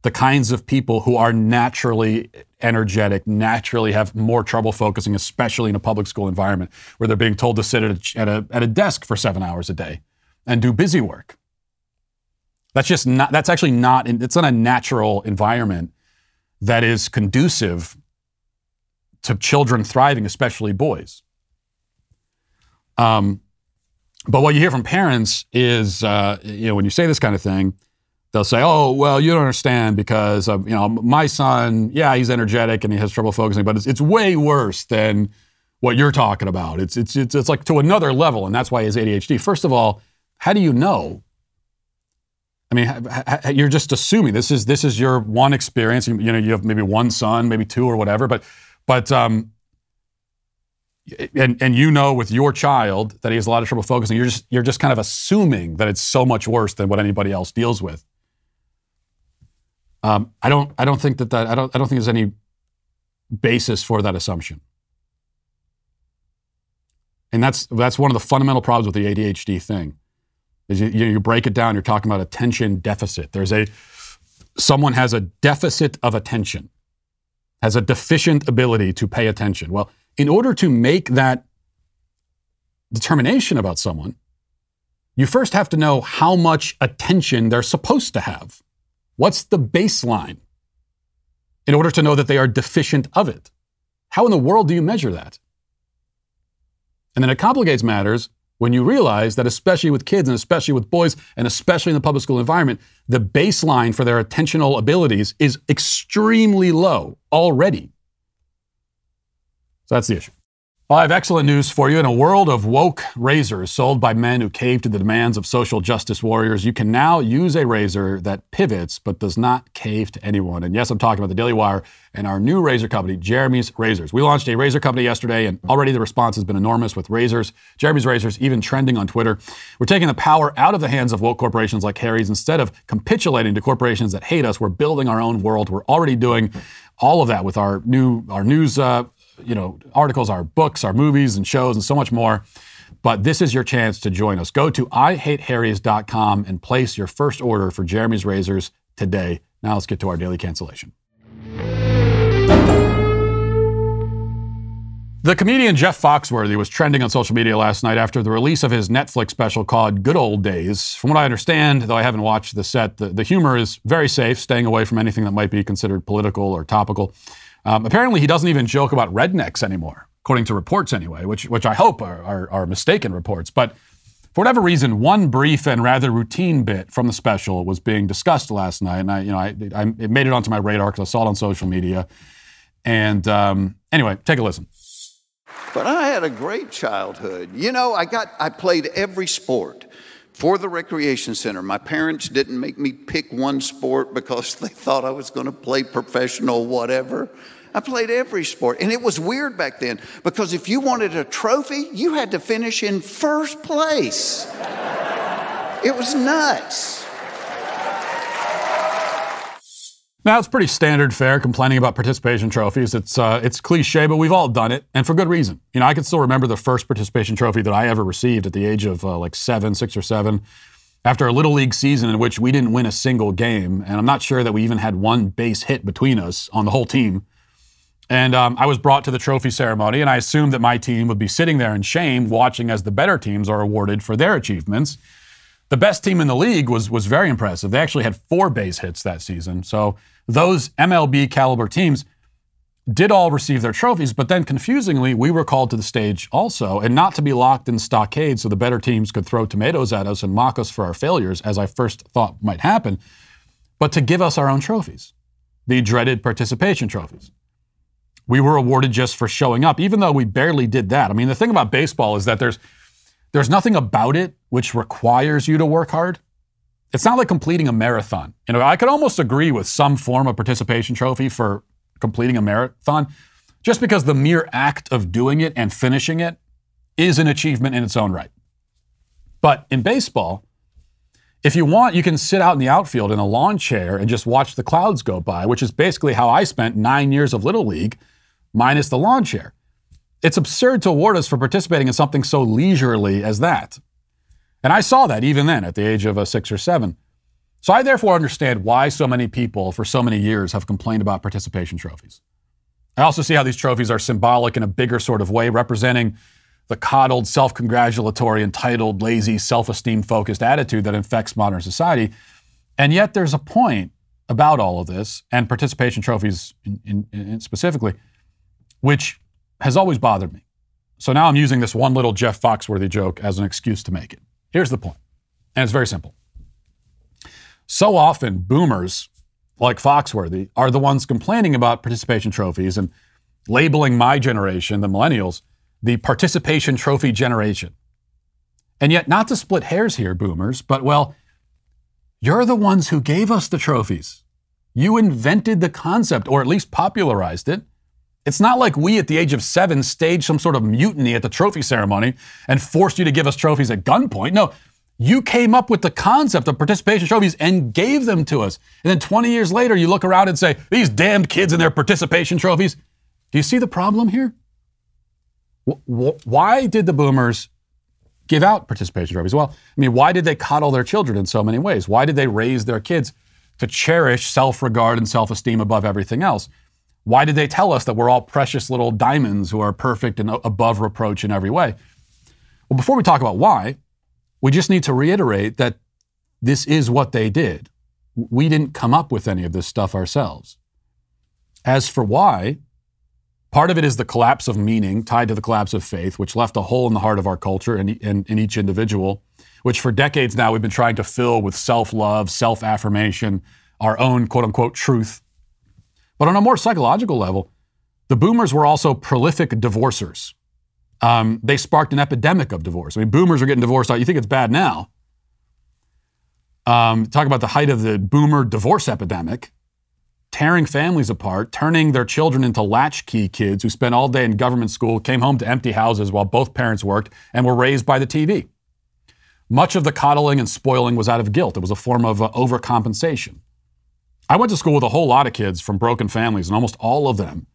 the kinds of people who are naturally energetic, naturally have more trouble focusing, especially in a public school environment where they're being told to sit at a, at a, at a desk for seven hours a day and do busy work. That's just not, that's actually not, it's not a natural environment that is conducive to children thriving, especially boys. Um, but what you hear from parents is, uh, you know, when you say this kind of thing, they'll say, "Oh, well, you don't understand because you know my son, yeah, he's energetic and he has trouble focusing, but it's, it's way worse than what you're talking about. It's, it's it's it's like to another level, and that's why he has ADHD. First of all, how do you know? I mean, you're just assuming this is this is your one experience. You, you know, you have maybe one son, maybe two or whatever, but but um, and and you know with your child that he has a lot of trouble focusing. You're just you're just kind of assuming that it's so much worse than what anybody else deals with. Um, I don't. I don't think that that. I don't. I don't think there's any basis for that assumption. And that's that's one of the fundamental problems with the ADHD thing. Is you, you break it down. You're talking about attention deficit. There's a someone has a deficit of attention, has a deficient ability to pay attention. Well, in order to make that determination about someone, you first have to know how much attention they're supposed to have. What's the baseline in order to know that they are deficient of it? How in the world do you measure that? And then it complicates matters when you realize that, especially with kids and especially with boys and especially in the public school environment, the baseline for their attentional abilities is extremely low already. So that's the issue. Well, I have excellent news for you. In a world of woke razors sold by men who cave to the demands of social justice warriors, you can now use a razor that pivots but does not cave to anyone. And yes, I'm talking about the Daily Wire and our new razor company, Jeremy's Razors. We launched a razor company yesterday, and already the response has been enormous with razors, Jeremy's Razors, even trending on Twitter. We're taking the power out of the hands of woke corporations like Harry's. Instead of capitulating to corporations that hate us, we're building our own world. We're already doing all of that with our new our news uh, you know, articles, our books, our movies and shows, and so much more. But this is your chance to join us. Go to IHateHarrys.com and place your first order for Jeremy's Razors today. Now let's get to our daily cancellation. The comedian Jeff Foxworthy was trending on social media last night after the release of his Netflix special called Good Old Days. From what I understand, though I haven't watched the set, the, the humor is very safe, staying away from anything that might be considered political or topical. Um, apparently, he doesn't even joke about rednecks anymore, according to reports anyway, which, which I hope are, are, are mistaken reports. But for whatever reason, one brief and rather routine bit from the special was being discussed last night, and I, you know, I, I it made it onto my radar because I saw it on social media. And um, anyway, take a listen. But I had a great childhood. You know, I got I played every sport for the recreation center. My parents didn't make me pick one sport because they thought I was going to play professional whatever. I played every sport. And it was weird back then because if you wanted a trophy, you had to finish in first place. it was nuts. Now it's pretty standard fare complaining about participation trophies. It's uh, it's cliche, but we've all done it, and for good reason. You know, I can still remember the first participation trophy that I ever received at the age of uh, like seven, six or seven, after a little league season in which we didn't win a single game, and I'm not sure that we even had one base hit between us on the whole team. And um, I was brought to the trophy ceremony, and I assumed that my team would be sitting there in shame, watching as the better teams are awarded for their achievements. The best team in the league was was very impressive. They actually had four base hits that season, so those MLB caliber teams did all receive their trophies, but then confusingly, we were called to the stage also, and not to be locked in stockade so the better teams could throw tomatoes at us and mock us for our failures, as I first thought might happen, but to give us our own trophies, the dreaded participation trophies. We were awarded just for showing up, even though we barely did that. I mean, the thing about baseball is that there's there's nothing about it which requires you to work hard. It's not like completing a marathon. You know, I could almost agree with some form of participation trophy for completing a marathon, just because the mere act of doing it and finishing it is an achievement in its own right. But in baseball, if you want, you can sit out in the outfield in a lawn chair and just watch the clouds go by, which is basically how I spent nine years of Little League, minus the lawn chair. It's absurd to award us for participating in something so leisurely as that. And I saw that even then at the age of a six or seven. So I therefore understand why so many people for so many years have complained about participation trophies. I also see how these trophies are symbolic in a bigger sort of way, representing the coddled, self congratulatory, entitled, lazy, self esteem focused attitude that infects modern society. And yet there's a point about all of this, and participation trophies in, in, in specifically, which has always bothered me. So now I'm using this one little Jeff Foxworthy joke as an excuse to make it. Here's the point, and it's very simple. So often, boomers like Foxworthy are the ones complaining about participation trophies and labeling my generation, the millennials, the participation trophy generation. And yet, not to split hairs here, boomers, but well, you're the ones who gave us the trophies. You invented the concept, or at least popularized it. It's not like we at the age of seven staged some sort of mutiny at the trophy ceremony and forced you to give us trophies at gunpoint. No, you came up with the concept of participation trophies and gave them to us. And then 20 years later, you look around and say, these damned kids and their participation trophies. Do you see the problem here? Why did the boomers give out participation trophies? Well, I mean, why did they coddle their children in so many ways? Why did they raise their kids to cherish self regard and self esteem above everything else? Why did they tell us that we're all precious little diamonds who are perfect and above reproach in every way? Well, before we talk about why, we just need to reiterate that this is what they did. We didn't come up with any of this stuff ourselves. As for why, part of it is the collapse of meaning tied to the collapse of faith, which left a hole in the heart of our culture and in, each individual, which for decades now we've been trying to fill with self love, self affirmation, our own quote unquote truth. But on a more psychological level, the boomers were also prolific divorcers. Um, they sparked an epidemic of divorce. I mean, boomers are getting divorced out. You think it's bad now. Um, talk about the height of the boomer divorce epidemic, tearing families apart, turning their children into latchkey kids who spent all day in government school, came home to empty houses while both parents worked, and were raised by the TV. Much of the coddling and spoiling was out of guilt. It was a form of uh, overcompensation. I went to school with a whole lot of kids from broken families, and almost all of them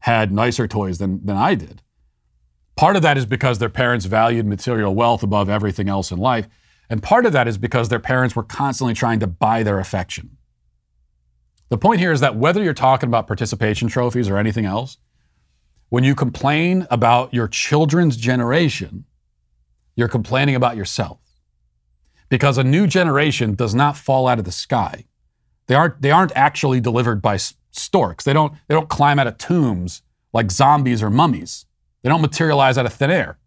had nicer toys than, than I did. Part of that is because their parents valued material wealth above everything else in life. And part of that is because their parents were constantly trying to buy their affection. The point here is that whether you're talking about participation trophies or anything else, when you complain about your children's generation, you're complaining about yourself. Because a new generation does not fall out of the sky. They aren't, they aren't actually delivered by storks. They don't, they don't climb out of tombs like zombies or mummies. They don't materialize out of thin air.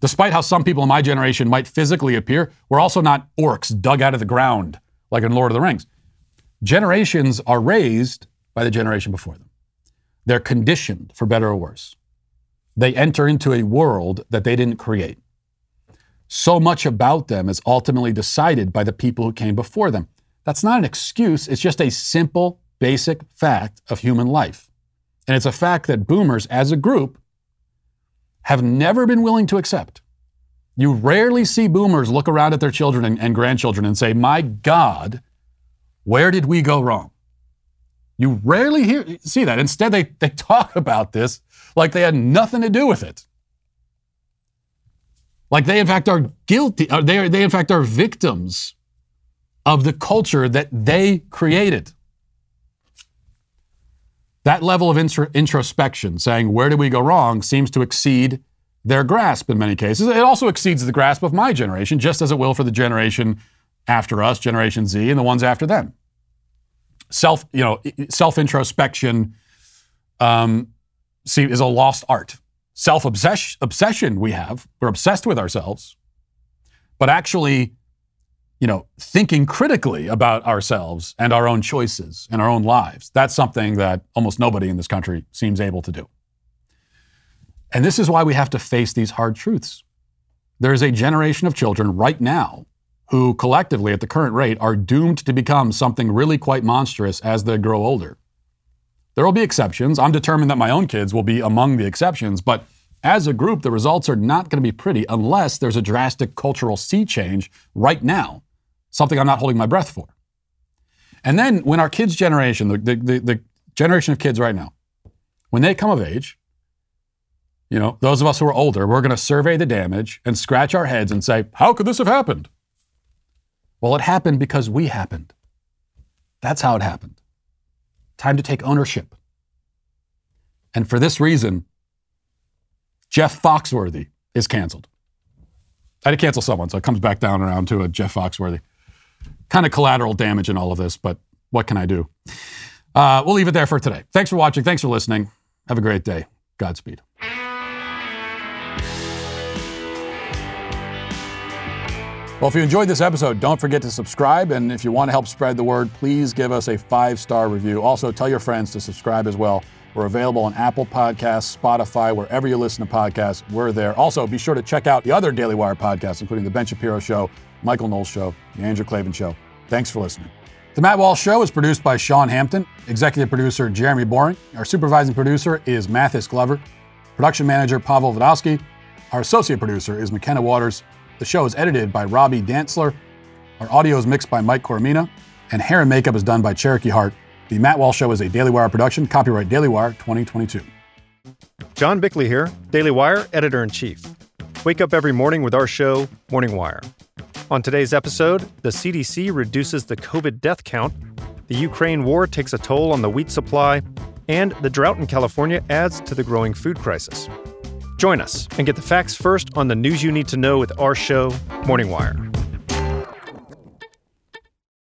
Despite how some people in my generation might physically appear, we're also not orcs dug out of the ground like in Lord of the Rings. Generations are raised by the generation before them. They're conditioned, for better or worse. They enter into a world that they didn't create. So much about them is ultimately decided by the people who came before them. That's not an excuse, it's just a simple, basic fact of human life. And it's a fact that boomers, as a group, have never been willing to accept. You rarely see boomers look around at their children and, and grandchildren and say, My God, where did we go wrong? You rarely hear see that. Instead, they, they talk about this like they had nothing to do with it. Like they in fact are guilty. Uh, they are they in fact are victims of the culture that they created. That level of introspection, saying where did we go wrong, seems to exceed their grasp in many cases. It also exceeds the grasp of my generation, just as it will for the generation after us, Generation Z, and the ones after them. Self, you know, self introspection um, is a lost art. Self obsession we have, we're obsessed with ourselves, but actually, you know, thinking critically about ourselves and our own choices and our own lives, that's something that almost nobody in this country seems able to do. And this is why we have to face these hard truths. There is a generation of children right now who collectively, at the current rate, are doomed to become something really quite monstrous as they grow older. There will be exceptions. I'm determined that my own kids will be among the exceptions, but as a group, the results are not going to be pretty unless there's a drastic cultural sea change right now, something I'm not holding my breath for. And then when our kids' generation, the, the, the generation of kids right now, when they come of age, you know, those of us who are older, we're going to survey the damage and scratch our heads and say, how could this have happened? Well, it happened because we happened. That's how it happened. Time to take ownership. And for this reason, Jeff Foxworthy is canceled. I had to cancel someone, so it comes back down around to a Jeff Foxworthy. Kind of collateral damage in all of this, but what can I do? Uh, we'll leave it there for today. Thanks for watching. Thanks for listening. Have a great day. Godspeed. Well, if you enjoyed this episode, don't forget to subscribe. And if you want to help spread the word, please give us a five star review. Also, tell your friends to subscribe as well. We're available on Apple Podcasts, Spotify, wherever you listen to podcasts, we're there. Also, be sure to check out the other Daily Wire podcasts, including The Ben Shapiro Show, Michael Knowles Show, The Andrew Klavan Show. Thanks for listening. The Matt Walsh Show is produced by Sean Hampton, executive producer Jeremy Boring. Our supervising producer is Mathis Glover, production manager Pavel Wlodkowski. Our associate producer is McKenna Waters. The show is edited by Robbie Dantzler. Our audio is mixed by Mike Coromina, and hair and makeup is done by Cherokee Hart. The Matt Walsh Show is a Daily Wire production, copyright Daily Wire 2022. John Bickley here, Daily Wire editor in chief. Wake up every morning with our show, Morning Wire. On today's episode, the CDC reduces the COVID death count, the Ukraine war takes a toll on the wheat supply, and the drought in California adds to the growing food crisis. Join us and get the facts first on the news you need to know with our show, Morning Wire.